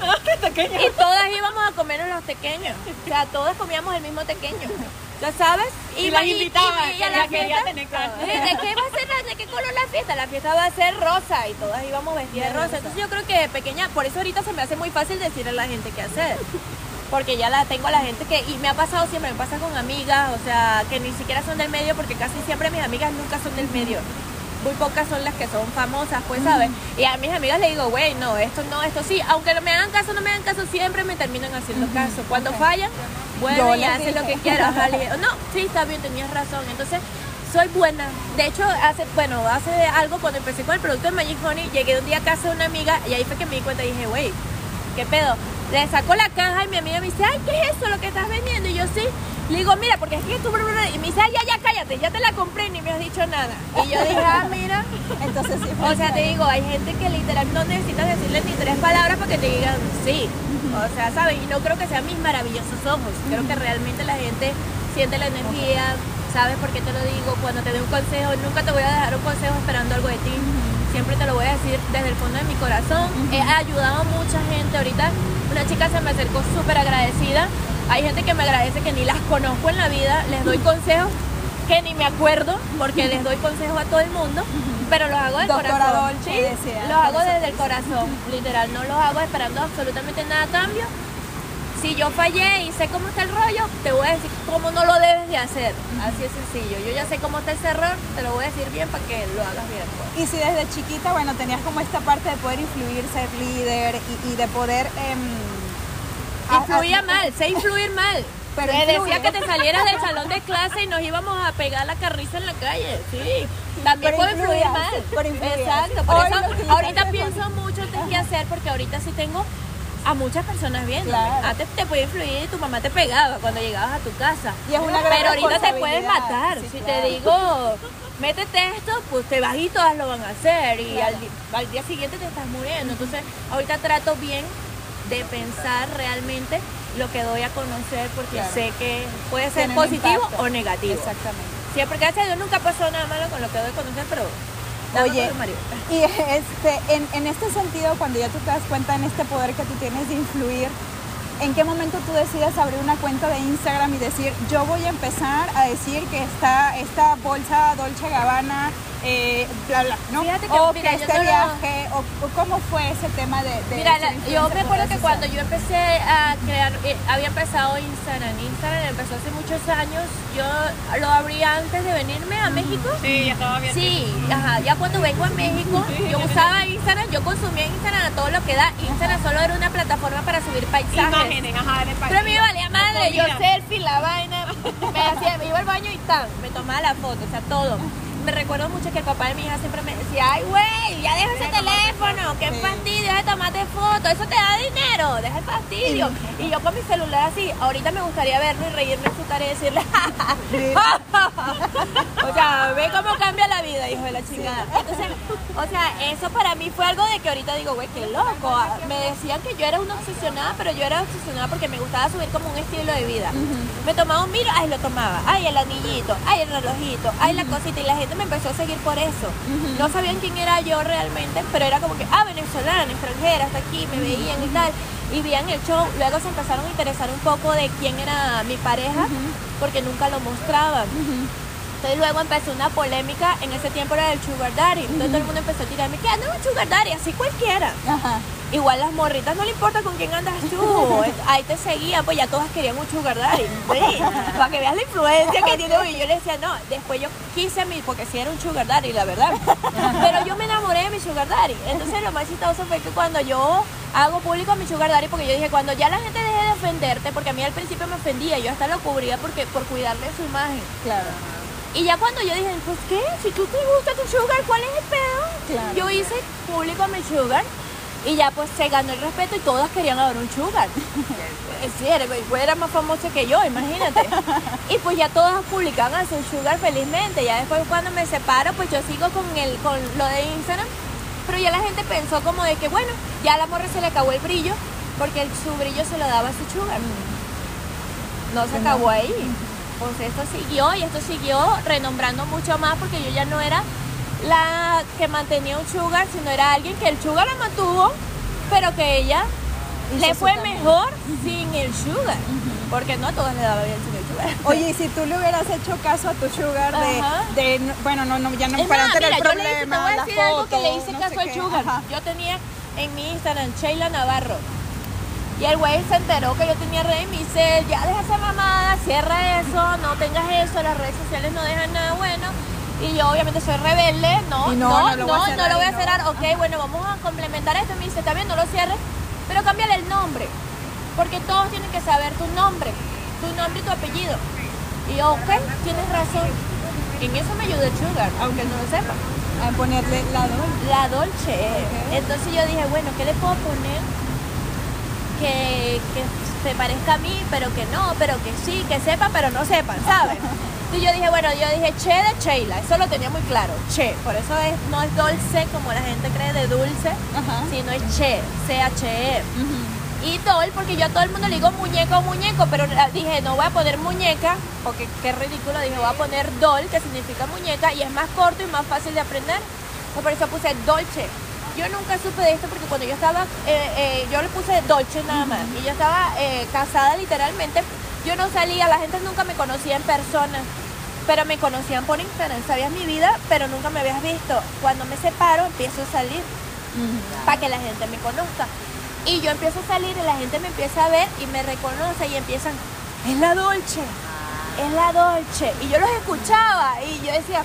Y todas íbamos a comer los tequeños. O sea, todas comíamos el mismo tequeño. ¿Ya sabes? Y las invitaban, y que a la quería fiesta. tener. ¿De qué va a ser? la- ¿De qué color la fiesta? La fiesta va a ser rosa y todas íbamos vestidas de rosa. Entonces yo creo que de pequeña, por eso ahorita se me hace muy fácil decirle a la gente qué hacer. Porque ya la tengo a la gente que, y me ha pasado siempre, me pasa con amigas, o sea, que ni siquiera son del medio, porque casi siempre mis amigas nunca son del medio. Muy pocas son las que son famosas, pues, ¿sabes? Y a mis amigas le digo, güey, no, esto no, esto sí. Aunque no me hagan caso, no me hagan caso, siempre me terminan haciendo caso. Cuando fallan, Yo vuelven y hacen lo que quieran. No, sí, está bien, tenías razón. Entonces, soy buena. De hecho, hace, bueno, hace algo cuando empecé con el producto de Magic Honey, llegué un día a casa de una amiga y ahí fue que me di cuenta y dije, güey, ¿qué pedo? Le saco la caja y mi amiga me dice, ay, ¿qué es eso lo que estás vendiendo? Y yo sí. Le digo, mira, porque es que tú... Y me dice, ay, ya, ya, cállate, ya te la compré y ni me has dicho nada. Y yo dije, ah, mira. Entonces sí. O sea, te digo, hay gente que literal no necesitas decirle ni tres palabras para que te digan sí. O sea, ¿sabes? Y no creo que sean mis maravillosos ojos. Creo que realmente la gente siente la energía. ¿Sabes por qué te lo digo? Cuando te doy un consejo, nunca te voy a dejar un consejo esperando algo de ti. Siempre te lo voy a decir desde el fondo de mi corazón. He ayudado a mucha gente. Ahorita una chica se me acercó súper agradecida. Hay gente que me agradece que ni las conozco en la vida. Les doy consejos que ni me acuerdo porque les doy consejos a todo el mundo, pero los hago del corazón. Sí, los hago desde el corazón, literal, no los hago esperando absolutamente nada a cambio. Si yo fallé y sé cómo está el rollo, te voy a decir cómo no lo debes de hacer. Así es sencillo. Yo ya sé cómo está ese error, te lo voy a decir bien para que lo hagas bien. pues. Y si desde chiquita, bueno, tenías como esta parte de poder influir, ser líder y, y de poder... a- a- Influía mal, sé influir mal. Pero Te decía que te salieras del salón de clase y nos íbamos a pegar la carriza en la calle. Sí, también puedo influir mal. Exacto, por Hoy eso ahorita pienso mucho de qué hacer porque ahorita sí tengo a muchas personas viendo. Claro. Antes te podía influir y tu mamá te pegaba cuando llegabas a tu casa. Y es una gran Pero ahorita te puedes responsabilidad. matar. Sí, si claro. te digo, métete esto, pues te vas y todas lo van a hacer. Y Claro. al, al día siguiente te estás muriendo. Entonces, ahorita trato bien de pensar realmente lo que doy a conocer porque sé que puede ser Tiene positivo o negativo. Exactamente. Siempre, gracias a Dios, nunca pasó nada malo con lo que doy a conocer, pero... Oye, y este, en, en este sentido, cuando ya tú te das cuenta en este poder que tú tienes de influir, ¿en qué momento tú decides abrir una cuenta de Instagram y decir, yo voy a empezar a decir que está esta bolsa Dolce Gabbana, eh, bla, bla, ¿no? Fíjate que, o mira, que yo este lo- viaje, o, o cómo fue ese tema de... de Mira, la- yo me acuerdo que cuando yo empecé a crear, eh, había empezado Instagram. Instagram empezó hace muchos años. Yo lo abrí antes de venirme a México. Sí, ya estaba bien. Sí, ajá, ya cuando vengo a México, yo usaba Instagram, yo consumía Instagram a todo lo que da. Instagram solo era una plataforma para subir paisajes. Imágenes, ajá, de Pero a mí me valía madre, yo selfie, la vaina. Me, hacía, me iba al baño y tal, me tomaba la foto, o sea, todo. Me recuerdo mucho que el papá de mi hija siempre me decía, ay, güey, ya deja ese teléfono, qué fastidio, deja de tomarte fotos, eso te da dinero, deja el fastidio. Y yo con mi celular así, ahorita me gustaría verlo y reírme en su cara y decirle, o sea, ve cómo cambia la vida, hijo de la chingada. Entonces, o sea, eso para mí fue algo de que ahorita digo, güey, qué loco. Me decían que yo era una obsesionada, pero yo era obsesionada porque me gustaba subir como un estilo de vida. Me tomaba un miro, ay, lo tomaba. Ay, el anillito, ay, el relojito, ay, la cosita. Y la gente me empezó a seguir por eso. No sabían quién era yo realmente, pero era como que, ah, venezolana, extranjera, hasta aquí, me veían y tal. Y veían el show. Luego se empezaron a interesar un poco de quién era mi pareja, porque nunca lo mostraban. Entonces luego empezó una polémica, en ese tiempo era del sugar daddy. Entonces todo el mundo empezó a tirarme, ¿qué anda un sugar daddy? Así cualquiera. Ajá. Igual las morritas no le importa con quién andas tú. Ahí te seguían, pues ya todas querían un sugar daddy. Sí, para que veas la influencia que tiene. Y yo le decía, no, después yo quise a mí, porque sí era un sugar daddy, la verdad. Pero yo me enamoré de mi sugar daddy. Entonces lo más chistoso fue que cuando yo hago público a mi sugar daddy, porque yo dije, cuando ya la gente deje de ofenderte, porque a mí al principio me ofendía, yo hasta lo cubría porque por cuidarle su imagen. Claro. Y ya cuando yo dije, pues qué, si tú te gusta tu sugar, ¿cuál es el pedo? Claro. Yo hice público a mi sugar y ya pues se ganó el respeto y todas querían ahora un sugar. Sí, era, era más famoso que yo, imagínate. Y pues ya todas publicaban a su sugar felizmente. Ya después cuando me separo, pues yo sigo con el con lo de Instagram. Pero ya la gente pensó como de que bueno, ya a la morra se le acabó el brillo, porque el, su brillo se lo daba a su sugar. No se acabó ahí. Pues esto siguió y esto siguió renombrando mucho más porque yo ya no era la que mantenía un sugar, sino era alguien que el sugar la mantuvo, pero que ella Hizo le fue mejor sin el sugar. Porque no a todas le daba bien sin el sugar. Oye, y si tú le hubieras hecho caso a tu sugar de, bueno, no, no, ya no Es para más, tener mira, yo le hice, te problema, voy a algo que le hice no caso al sugar. Ajá. Yo tenía en mi Instagram Sheila Navarro. Y el güey se enteró que yo tenía red y me dice, ya deja esa mamada, cierra eso, no tengas eso, las redes sociales no dejan nada bueno. Y yo obviamente soy rebelde, no, Y no, no, no lo no, voy a no cerrar lo voy a y no. cerrar. Ok, bueno, vamos a complementar esto. Me dice, bien, no lo cierres, pero cámbiale el nombre. Porque todos tienen que saber tu nombre, tu nombre y tu apellido. Y yo, ok, tienes razón. En eso me ayudó el Sugar, aunque no lo sepa. A ponerle la dos. La Dolce. Entonces yo dije, bueno, ¿qué le puedo poner que, que se parezca a mí, pero que no, pero que sí, que sepa, pero no sepan, ¿sabes? Y yo dije, bueno, yo dije Che de Sheila, eso lo tenía muy claro, Che, por eso es, no es dulce como la gente cree de dulce, Ajá. sino es Che, C-H-E. Y Doll, porque yo a todo el mundo le digo muñeca o muñeco, pero la- dije, no voy a poner muñeca, porque qué ridículo, dije, voy a poner Doll, que significa muñeca, y es más corto y más fácil de aprender. Pues por eso puse Dolce. Yo nunca supe de esto porque cuando yo estaba, eh, eh, yo le puse Dolce nada más, y yo estaba eh, casada literalmente, yo no salía, la gente nunca me conocía en persona. Pero me conocían por Instagram, sabías mi vida, pero nunca me habías visto. Cuando me separo, empiezo a salir para que la gente me conozca. Y yo empiezo a salir y la gente me empieza a ver y me reconoce y empiezan, es la Dolce, es la Dolce. Y yo los escuchaba y yo decía,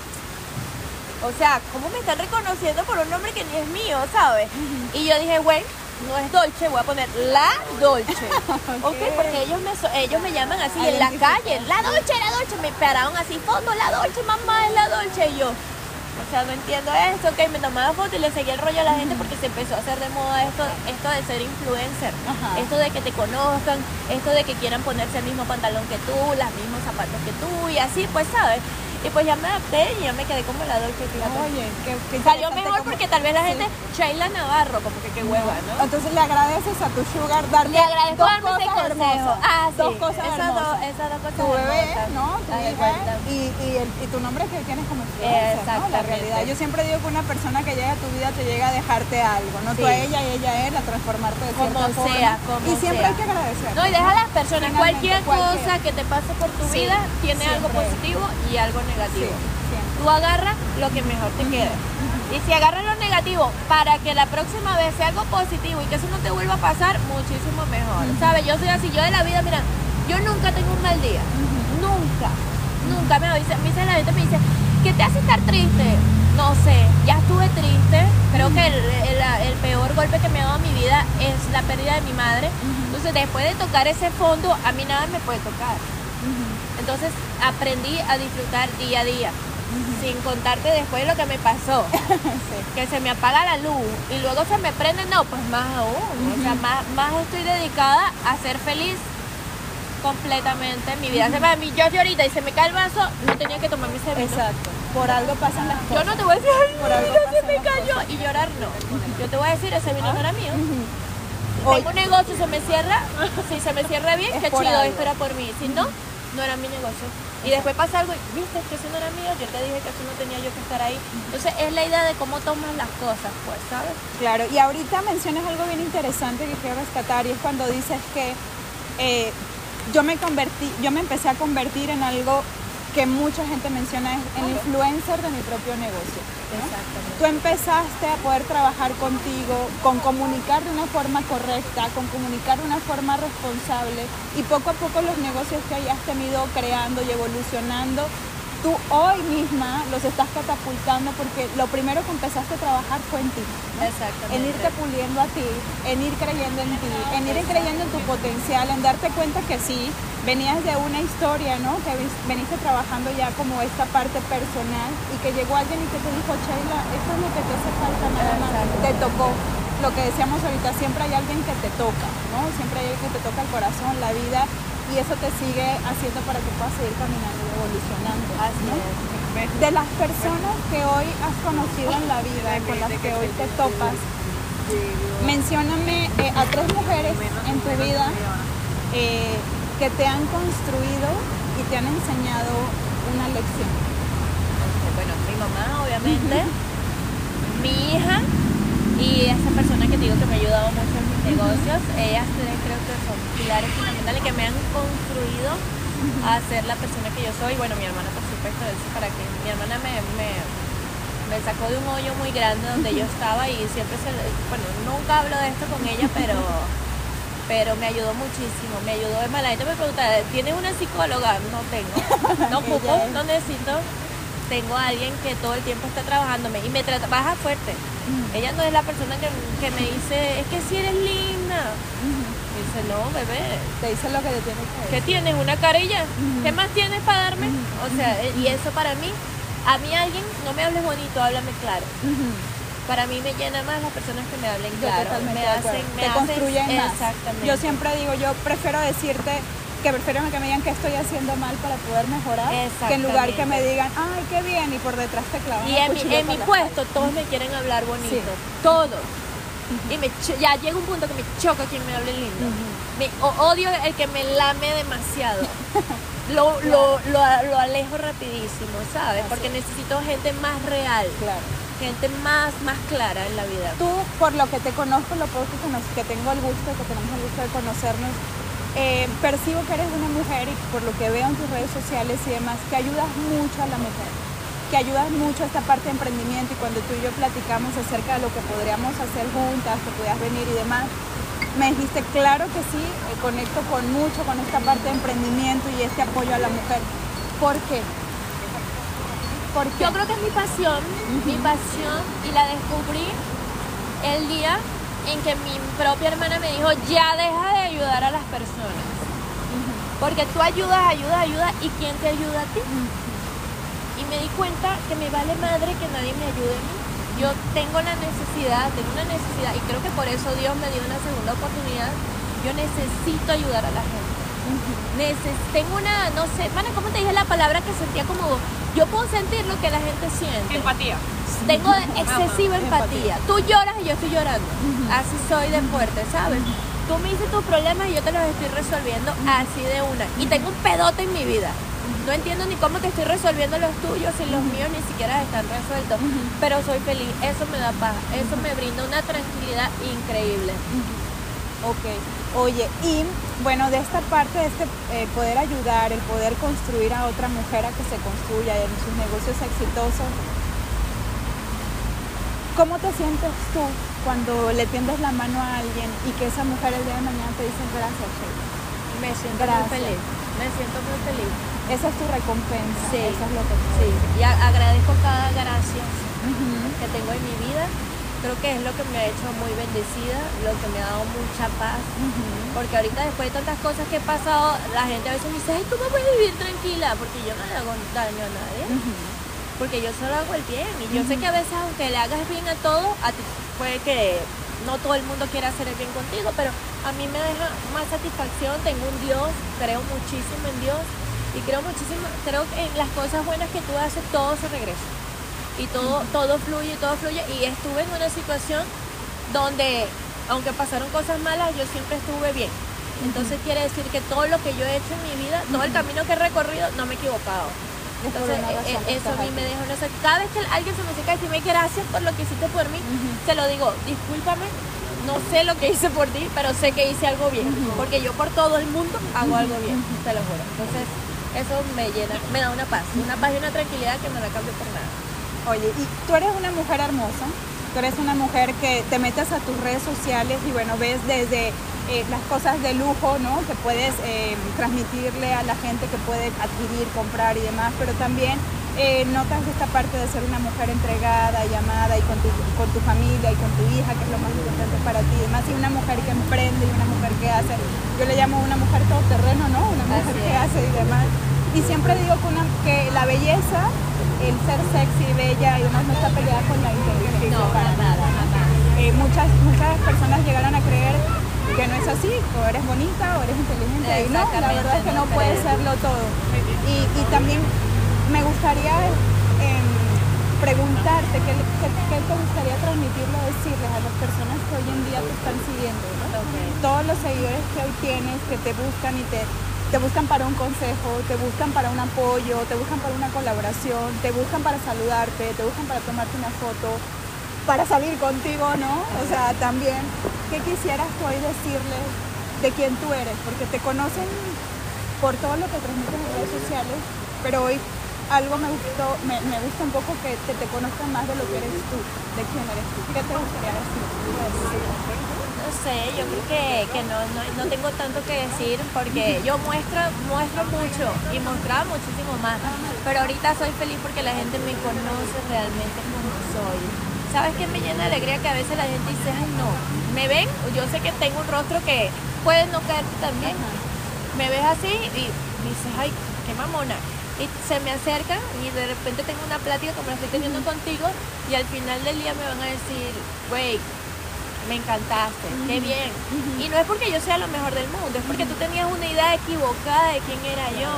o sea, ¿cómo me están reconociendo por un nombre que ni es mío, sabes? Y yo dije, güey, no es Dolce, voy a poner la Dolce. ok, porque ellos me, so- ellos me llaman así en la calle, la Dolce, la Dolce. Me pararon así, foto, la Dolce, mamá, es la Dolce. Y yo, o sea, no entiendo esto, ok, me tomaba foto y le seguía el rollo a la gente porque se empezó a hacer de moda esto, esto de ser influencer, Ajá. esto de que te conozcan, esto de que quieran ponerse el mismo pantalón que tú, los mismos zapatos que tú y así, pues, ¿sabes? Y pues ya me adapté y ya me quedé como la Dolce. Oye, qué, qué Salió mejor porque tal vez la Sí. gente, Sheila Navarro, como que qué hueva, ¿no? Entonces le agradeces a tu sugar darle Le agradezco dos darme cosas hermosas. Ah, sí. Dos cosas esas, hermosas. dos, esas dos cosas tu bebé, hermosas. ¿no? Tu y, y, el- y tu nombre que tienes como influencer, ¿no? La realidad. Yo siempre digo que una persona que llega a tu vida te llega a dejarte algo, no tú Sí. a ella y ella a él, a transformarte de Como cierta forma. sea, como y siempre sea. hay que agradecer. No, y deja a las personas, cualquier cualquier. cosa que te pase por tu Sí, vida tiene algo positivo y algo Sí, negativo. siempre. Tú agarras lo que mejor te quede. Y si agarras lo negativo para que la próxima vez sea algo positivo y que eso no te vuelva a pasar, muchísimo mejor. ¿Sabes? Yo soy así, yo de la vida, mira, yo nunca tengo un mal día. Nunca. Nunca me dice, me dice la gente, me dice, ¿qué te hace estar triste? No sé, ya estuve triste. Creo que el, el- el peor golpe que me ha dado mi vida es la pérdida de mi madre. Entonces, después de tocar ese fondo, a mí nada me puede tocar. Entonces aprendí a disfrutar día a día. Sin contarte después lo que me pasó. Que se me apaga la luz y luego se me prende, no, pues más aún. O sea, más, más estoy dedicada a ser feliz completamente. Mi vida se me a mí, yo de ahorita y se me cae el vaso, no tenía que tomarme ese vino. Exacto. Por algo pasan las Yo cosas. no te voy a decir, ay, Por algo se me cayó. Y llorar no. Yo te voy a decir, ese vino no era mío. Hoy- Tengo un negocio, se me cierra. Si se me cierra bien, Es qué chido, algo. esto era por mí. Si no, no era mi negocio. Y después pasa algo, y, viste que eso no era mío, yo te dije que eso no tenía yo que estar ahí. Entonces es la idea de cómo tomas las cosas, pues, ¿sabes? Claro, y ahorita mencionas algo bien interesante que quiero rescatar y es cuando dices que eh, yo me convertí, yo me empecé a convertir en algo que mucha gente menciona, es el influencer de mi propio negocio. ¿no? Exactamente. Tú empezaste a poder trabajar contigo, con comunicar de una forma correcta, con comunicar de una forma responsable y poco a poco los negocios que hayas tenido creando y evolucionando, tú hoy misma los estás catapultando porque lo primero que empezaste a trabajar fue en ti. ¿no? Exactamente. En irte puliendo a ti, en ir creyendo en ti, en ir creyendo en tu potencial, en darte cuenta que sí, venías de una historia, ¿no? Que veniste trabajando ya como esta parte personal y que llegó alguien y que te dijo, Sheila, esto es lo que te hace falta nada más. Te tocó. Lo que decíamos ahorita, siempre hay alguien que te toca, ¿no? Siempre hay alguien que te toca el corazón, la vida y eso te sigue haciendo para que puedas seguir caminando y evolucionando. Así ¿no? es. De las personas que hoy has conocido en la vida, con las que hoy te topas, mencióname eh, a tres mujeres en tu vida eh, que te han construido y te han enseñado una lección. Bueno, mi mamá, obviamente, mi hija y esa persona que te digo que me ha ayudado mucho en mis negocios. Ellas tres creo que son pilares fundamentales que me han construido a ser la persona que yo soy. Bueno, mi hermana, por supuesto, eso para que mi hermana me, me, me sacó de un hoyo muy grande donde yo estaba y siempre se, bueno, nunca hablo de esto con ella, pero pero me ayudó muchísimo, me ayudó de mala. me pregunta, ¿tienes una psicóloga? No tengo, no ocupo, no necesito. Tengo a alguien que todo el tiempo está trabajándome y me trata, baja fuerte. Ella no es la persona que, que me dice, es que si eres linda. Dice, no, bebé, Te dice lo que te tiene que ¿qué decir. tienes? ¿Una carilla? ¿Qué más tienes para darme? O sea, y eso para mí, a mí alguien, no me hables bonito, háblame claro. Para mí me llena más las personas que me hablen Yo claro. me hacen, me te hacen- construyen más. Exactamente. Yo siempre digo, yo prefiero decirte que prefiero que me digan que estoy haciendo mal para poder mejorar, que en lugar que me digan, ay, qué bien, y por detrás te clavan Y en mi, en mi puesto todos me quieren hablar bonito. Sí. Todos. Y me ya llega un punto que me choca quien me hable lindo. Me- o- odio el que me lame demasiado. Lo, lo, lo, lo alejo rapidísimo, ¿sabes? Así Porque es. necesito gente más real, Claro. gente más, más clara en la vida. Tú, por lo que te conozco, lo poco que, que tengo el gusto, que tenemos el gusto de conocernos, eh, percibo que eres una mujer y por lo que veo en tus redes sociales y demás, que ayudas mucho a la mujer, que ayudas mucho a esta parte de emprendimiento y cuando tú y yo platicamos acerca de lo que podríamos hacer juntas, que pudieras venir y demás, me dijiste, claro que sí, eh, conecto con mucho con esta parte de emprendimiento y este apoyo a la mujer. ¿Por qué? ¿Por qué? Yo creo que es mi pasión, mi pasión, y la descubrí el día en que mi propia hermana me dijo, ya deja de ayudar a las personas. Porque tú ayudas, ayudas, ayudas, ¿y quién te ayuda a ti? Y me di cuenta que me vale madre que nadie me ayude a mí. Yo tengo la necesidad, tengo una necesidad, y creo que por eso Dios me dio una segunda oportunidad. Yo necesito ayudar a la gente. Neces- tengo una, no sé, mana, ¿cómo te dije la palabra que sentía como, yo puedo sentir lo que la gente siente. Empatía. Tengo excesiva empatía. Tú lloras y yo estoy llorando. Así soy de fuerte, ¿sabes? Tú me dices tus problemas y yo te los estoy resolviendo así de una. Y tengo un pedote en mi vida. No entiendo ni cómo te estoy resolviendo los tuyos y los míos ni siquiera están resueltos. Pero soy feliz. Eso me da paz. Eso me brinda una tranquilidad increíble. Ok, oye, y bueno, de esta parte, de este eh, poder ayudar, el poder construir a otra mujer a que se construya en sus negocios exitosos, ¿cómo te sientes tú cuando le tiendes la mano a alguien y que esa mujer el día de mañana te dice gracias, Sheila"? Me siento Gracias. muy feliz. Me siento muy feliz. Esa es tu recompensa, Sí. eso es lo que Sí. Y agradezco cada gracias que tengo en mi vida. Creo que es lo que me ha hecho muy bendecida, lo que me ha dado mucha paz. Porque ahorita después de tantas cosas que he pasado, la gente a veces me dice, ay, ¿cómo puedes vivir tranquila? Porque yo no le hago daño a nadie. Porque yo solo hago el bien. Y yo sé que a veces, aunque le hagas bien a todo, a ti puede que no todo el mundo quiera hacer el bien contigo, pero a mí me deja más satisfacción. Tengo un Dios, creo muchísimo en Dios y creo muchísimo, creo que en las cosas buenas que tú haces todo se regresa y todo, todo fluye, todo fluye. Y estuve en una situación donde, aunque pasaron cosas malas, yo siempre estuve bien. Entonces quiere decir que todo lo que yo he hecho en mi vida, todo el camino que he recorrido, no me he equivocado. Entonces, eh, eh, eso a mí me deja una Cada vez que alguien se me acerca y me gracias por lo que hiciste por mí, te lo digo, discúlpame, no sé lo que hice por ti, pero sé que hice algo bien. Porque yo por todo el mundo hago algo bien, te lo juro. Entonces, eso me llena, me da una paz, una paz y una tranquilidad que no la cambio por nada. Oye, y tú eres una mujer hermosa, tú eres una mujer que te metes a tus redes sociales y bueno, ves desde eh, las cosas de lujo, ¿no? Que puedes eh, transmitirle a la gente que puede adquirir, comprar y demás, pero también eh, notas esta parte de ser una mujer entregada y amada y con tu, con tu familia y con tu hija, que es lo más importante para ti. Además, y una mujer que emprende y una mujer que hace, yo le llamo una mujer todoterreno, ¿no? Una mujer que hace y demás. Y siempre digo que, una, que la belleza el ser sexy, bella y demás no está peleada con la inteligencia. No, para nada, eh, muchas, muchas personas llegaron a creer que no es así, o eres bonita o eres inteligente. Y no, la verdad es que no puede serlo todo. Y, y también me gustaría em, preguntarte ¿qué, qué, te gustaría transmitirlo, decirles a las personas que hoy en día te están siguiendo. Todos los seguidores que hoy tienes, que te buscan y te te buscan para un consejo, te buscan para un apoyo, te buscan para una colaboración, te buscan para saludarte, te buscan para tomarte una foto, para salir contigo, ¿no? O sea, también, ¿qué quisieras tú hoy decirles de quién tú eres? Porque te conocen por todo lo que transmites en redes sociales, pero hoy algo me gustó, me, gusta un poco que, te conozcan más de lo que eres tú, de quién eres tú. ¿Qué te gustaría decir? No sé, yo creo que, no, no, tengo tanto que decir porque yo muestro, muestro mucho y mostraba muchísimo más. Pero ahorita soy feliz porque la gente me conoce realmente como soy. ¿Sabes qué me llena de alegría? Que a veces la gente dice, ay no, me ven, yo sé que tengo un rostro que puede no caerte también. Me ves así y dices, ay, qué mamona y se me acercan y de repente tengo una plática como la estoy teniendo contigo y al final del día me van a decir, güey, me encantaste, qué bien. Y no es porque yo sea lo mejor del mundo, es porque tú tenías una idea equivocada de quién era yo.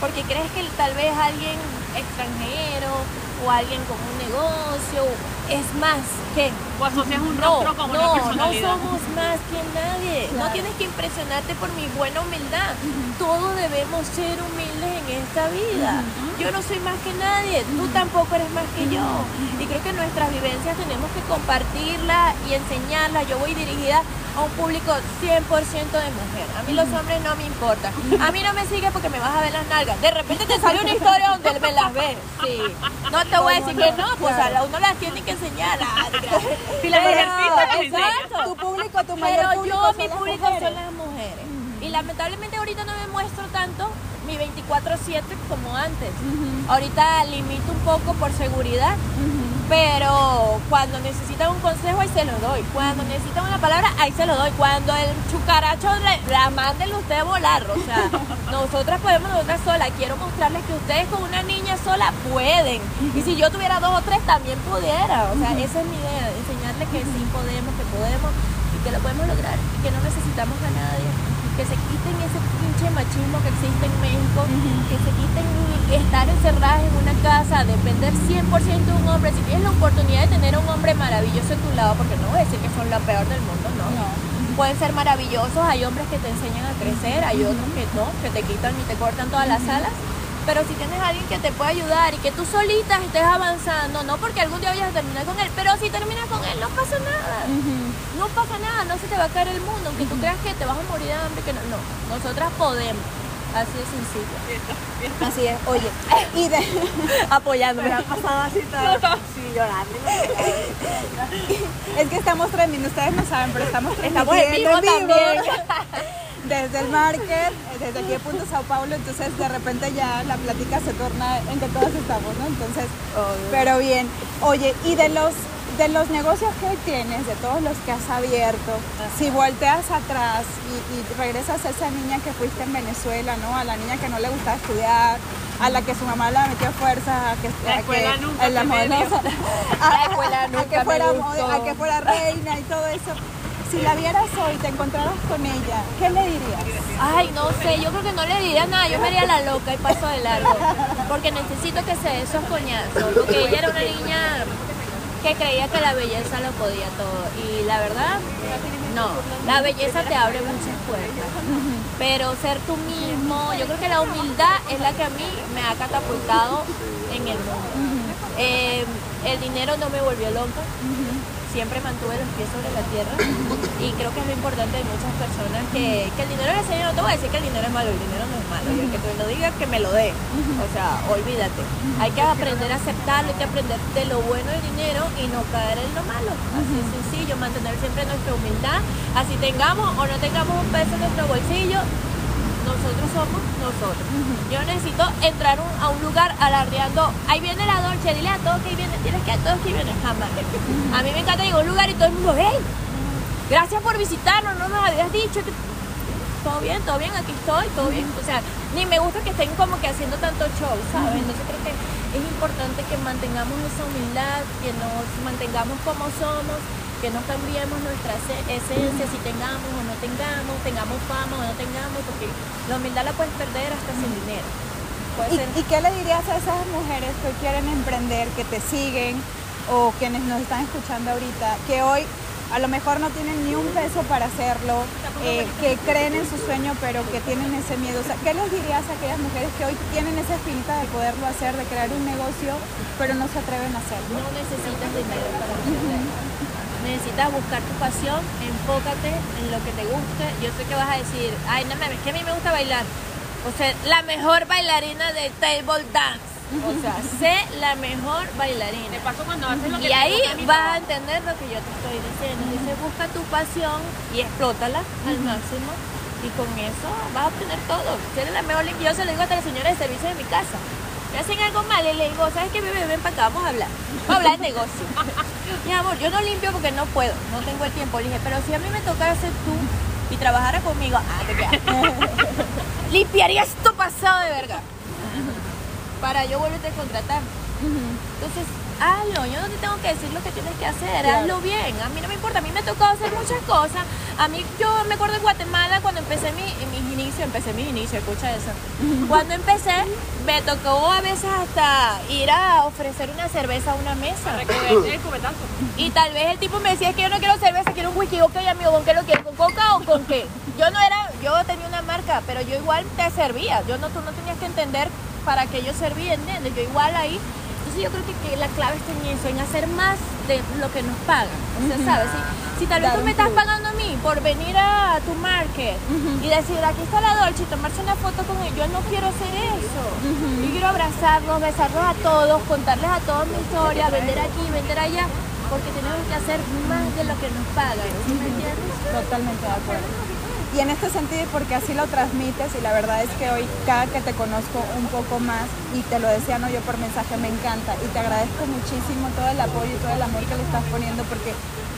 Porque crees que tal vez alguien extranjero o alguien con un negocio es más que. O asocias un rostro no, con no, una personalidad. No somos más que nadie. No tienes que impresionarte por mi buena humildad. Todos debemos ser humildes en esta vida. Yo no soy más que nadie. Tú tampoco eres más que yo. Y creo que nuestras vivencias tenemos que compartirlas y enseñarlas. Yo voy dirigida a un público 100% de mujer. A mí los hombres no me importan. A mí no me sigue porque me vas a ver las nalgas. De repente te sale una historia donde me las ve. Sí. No te voy a decir que no, pues a uno las tiene que enseñar. Si las exacto. Tu público, tu mayor Pero público yo, son mi las público mujeres. son las mujeres. Y lamentablemente ahorita no me muestro tanto mi 24-7 como antes. Ahorita limito un poco por seguridad. Pero cuando necesitan un consejo, ahí se lo doy. Cuando necesitan una palabra, ahí se lo doy. Cuando el chucaracho le, la manden usted a volar. O sea, nosotras podemos nosotras solas. Quiero mostrarles que ustedes con una niña sola pueden. Y si yo tuviera dos o tres, también pudiera. O sea, esa es mi idea. Enseñarles que sí podemos, que podemos y que lo podemos lograr. Y que no necesitamos a nadie. Que se quiten ese pinche machismo que existe en México. Que se quiten estar encerradas en una casa, depender 100% de un hombre. Si tienes la oportunidad de tener a un hombre maravilloso a tu lado, porque no voy a decir que son lo peor del mundo, no. Pueden ser maravillosos, hay hombres que te enseñan a crecer, hay otros que no, que te quitan y te cortan todas las alas. Pero si tienes a alguien que te puede ayudar y que tú solita estés avanzando, no porque algún día vayas a terminar con él, pero si terminas con él no pasa nada. No pasa nada, no se te va a caer el mundo, aunque tú creas que te vas a morir de hambre, que no, no, nosotras podemos. Así de sencillo. Así es, oye. Y de, Apoyándome. ha pasado así todo. Sí, llorando. es que estamos transmitiendo, ustedes no saben, pero estamos Estamos en transmitiendo vivo también. Desde el market, desde aquí de Punto Sao Paulo, entonces de repente ya la plática se torna en que todos estamos, ¿no? Entonces, pero bien. Oye, y de los de los negocios que hoy tienes, de todos los que has abierto, si volteas atrás y, y regresas a esa niña que fuiste en Venezuela, ¿no? A la niña que no le gustaba estudiar, a la que su mamá la metió a fuerza, a que, La a escuela que, nunca a la a- La escuela a me gustó. a que fuera reina y todo eso. Si la vieras hoy, te encontraras con ella, ¿qué le dirías? Ay, no sé, yo creo que no le diría nada, yo me haría la loca y paso de largo. Porque necesito que se dé esos coñazos. Porque ella era una niña que creía que la belleza lo podía todo. Y la verdad, no. La belleza te abre muchas puertas. Pero ser tú mismo, yo creo que la humildad es la que a mí me ha catapultado en el mundo. Eh, el dinero no me volvió loca. Siempre mantuve los pies sobre la tierra. Y creo que es lo importante de muchas personas que, que el dinero le enseña, no te voy a decir que el dinero es malo, el dinero no es malo, el que te lo diga que me lo dé, o sea, olvídate, hay que aprender a aceptarlo, hay que aprender de lo bueno del dinero y no caer en lo malo, así de sencillo, mantener siempre nuestra humildad, así tengamos o no tengamos un peso en nuestro bolsillo, nosotros somos nosotros. Yo necesito entrar un- a un lugar alardeando, ahí viene la Dolce, dile a todos que ahí viene, tienes que a todos que ahí viene, jamás. A mí me encanta llegar a un lugar y todo el mundo, hey, gracias por visitarnos, no nos habías dicho que... Todo bien, todo bien, aquí estoy, todo bien. O sea, ni me gusta que estén como que haciendo tanto show, ¿sabes? Entonces creo que es importante que mantengamos esa humildad, que nos mantengamos como somos, que no cambiemos nuestra ese- esencia, si tengamos o no tengamos, tengamos fama o no tengamos, porque la humildad la puedes perder hasta sin dinero. Ser ¿Y, qué le dirías a esas mujeres que hoy quieren emprender, que te siguen o quienes nos están escuchando ahorita, que hoy a lo mejor no tienen ni un peso para hacerlo, eh, que creen en su sueño pero que tienen ese miedo? O sea, ¿qué les dirías a aquellas mujeres que hoy tienen esa espinita de poderlo hacer, de crear un negocio, pero no se atreven a hacerlo? no necesitas dinero para emprender. Necesitas buscar tu pasión, enfócate en lo que te guste. Yo sé que vas a decir, ay, no mames, que a mí me gusta bailar. O sea, la mejor bailarina de table dance. O sea, sé la mejor bailarina. De paso, cuando haces lo que Y te ahí vas a entender lo que yo te estoy diciendo. Dice, busca tu pasión y explótala al máximo. Y con eso vas a obtener todo. Si eres la mejor Yo se lo digo hasta la señora de servicio de mi casa. Me hacen algo mal y le digo, ¿sabes qué, bebé? Ven para acá, vamos a hablar. Vamos a hablar de negocio. Mi amor, yo no limpio porque no puedo, no tengo el tiempo. Le dije, pero si a mí me tocara ser tú y trabajara conmigo, ah, te quedas. Limpiaría esto pasado de verga. Para yo volverte a contratar. Entonces, hazlo, yo no te tengo que decir lo que tienes que hacer, hazlo bien. A mí no me importa, a mí me tocó hacer muchas cosas. A mí, yo me acuerdo en Guatemala cuando empecé mi, mis inicios, empecé mis inicios, escucha eso. Cuando empecé, me tocó a veces hasta ir a ofrecer una cerveza a una mesa. Recogerte el cubetazo. Y tal vez el tipo me decía, es que yo no quiero cerveza, quiero un whisky. Ok, amigo, ¿con qué lo quieres? ¿Con coca o con qué? Yo no era, yo tenía una marca, pero yo igual te servía. Yo no, tú no tenías que entender para qué yo servía, ¿entiendes? Yo igual ahí. Entonces yo creo que, que la clave está en eso, en hacer más de lo que nos pagan. O sea, ¿sabes? Si, si tal vez Dar tú me estás pagando a mí por venir a tu market y decir, aquí está la Dolce y tomarse una foto con él, yo no quiero hacer eso. Yo quiero abrazarlos, besarlos a todos, contarles a todos mi historia, vender aquí, vender allá, porque tenemos que hacer más de lo que nos pagan. ¿Sí me entiendes? Totalmente de acuerdo. Y en este sentido, porque así lo transmites, y la verdad es que hoy cada que te conozco un poco más, y te lo decía no yo por mensaje, me encanta, y te agradezco muchísimo todo el apoyo y todo el amor que le estás poniendo, porque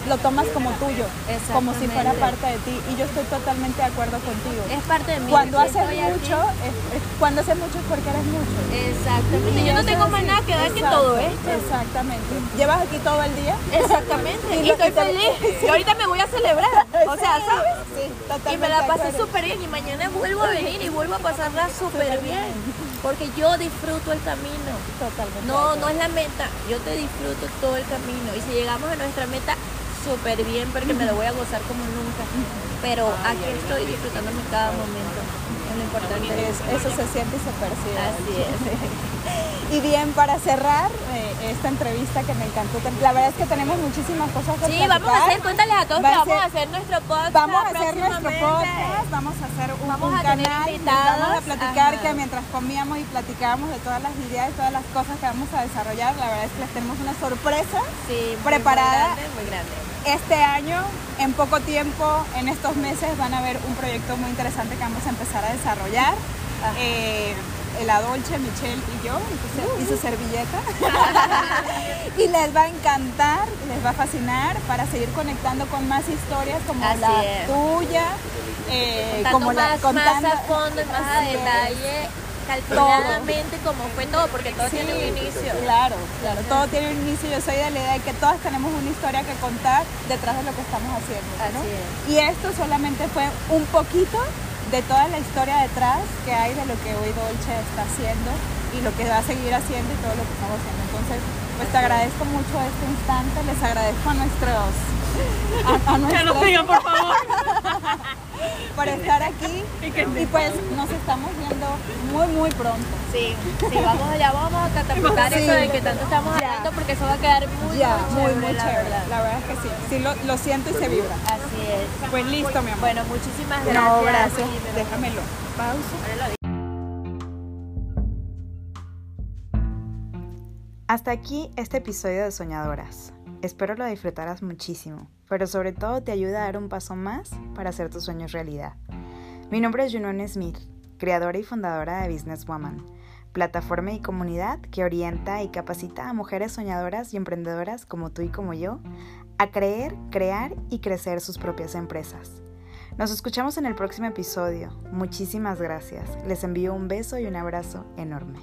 lo tomas como tuyo, como si fuera parte de ti, y yo estoy totalmente de acuerdo contigo. Es parte de mí. Cuando haces mucho, es- es- cuando haces mucho es porque eres mucho. Exactamente. Y Yo no tengo más nada que dar que todo esto. Exactamente. ¿Llevas aquí todo el día? Exactamente. Y estoy feliz. Y ahorita me voy a celebrar. O sea, ¿sabes? Sí, totalmente Y me la pasé súper bien y mañana vuelvo a venir y vuelvo a pasarla súper bien. Porque yo disfruto el camino. Totalmente. No, no es la meta. Yo te disfruto todo el camino. Y si llegamos a nuestra meta, súper bien porque me lo voy a gozar como nunca. Pero aquí estoy disfrutándome cada momento. Lo importante. Es- eso se siente y se percibe. Así es. Y bien, para cerrar eh, esta entrevista que me encantó, la verdad es que tenemos muchísimas cosas que Sí, vamos a hacer, cuéntales a todos Va que vamos a hacer nuestro podcast. Vamos a hacer nuestro podcast, vamos a hacer un, Vamos un a tener canal, vamos a platicar ajá. que mientras comíamos y platicábamos de todas las ideas, todas las cosas que vamos a desarrollar, la verdad es que les tenemos una sorpresa Sí, Preparada. Muy grande, muy grande. Este año, en poco tiempo, en estos meses van a ver un proyecto muy interesante que vamos a empezar a desarrollar. Eh, la Dolce, Michelle y yo, y su servilleta. y les va a encantar, les va a fascinar para seguir conectando con más historias como Así la es. tuya. eh, como la, contando- más a fondo más a detalle, calculadamente como fue todo, porque todo Sí, tiene un inicio. Claro, claro, todo tiene un inicio. Yo soy de la idea de que todas tenemos una historia que contar detrás de lo que estamos haciendo. ¿no? Así es. Y esto solamente fue un poquito de toda la historia detrás que hay de lo que hoy Dolce está haciendo y lo que va a seguir haciendo y todo lo que estamos haciendo. Entonces, pues te agradezco mucho este instante, les agradezco a nuestros, a, a Que nos sigan, por favor. por estar aquí y pues nos estamos viendo muy muy pronto. Sí, sí, vamos allá, vamos a catapultar Sí. eso de que tanto estamos hablando porque eso va a quedar muy, Ya, muy muy chévere, muy la chévere. verdad. La verdad es que sí, sí lo, lo siento y se vibra. Así es. Pues listo, mi amor. Bueno, muchísimas gracias. no, gracias. Déjamelo. Pausa. Hasta aquí este episodio de Soñadoras. Espero lo disfrutaras muchísimo, pero sobre todo te ayuda a dar un paso más para hacer tus sueños realidad. Mi nombre es Junone Smith, creadora y fundadora de Business Woman, plataforma y comunidad que orienta y capacita a mujeres soñadoras y emprendedoras como tú y como yo a creer, crear y crecer sus propias empresas. Nos escuchamos en el próximo episodio. Muchísimas gracias. Les envío un beso y un abrazo enorme.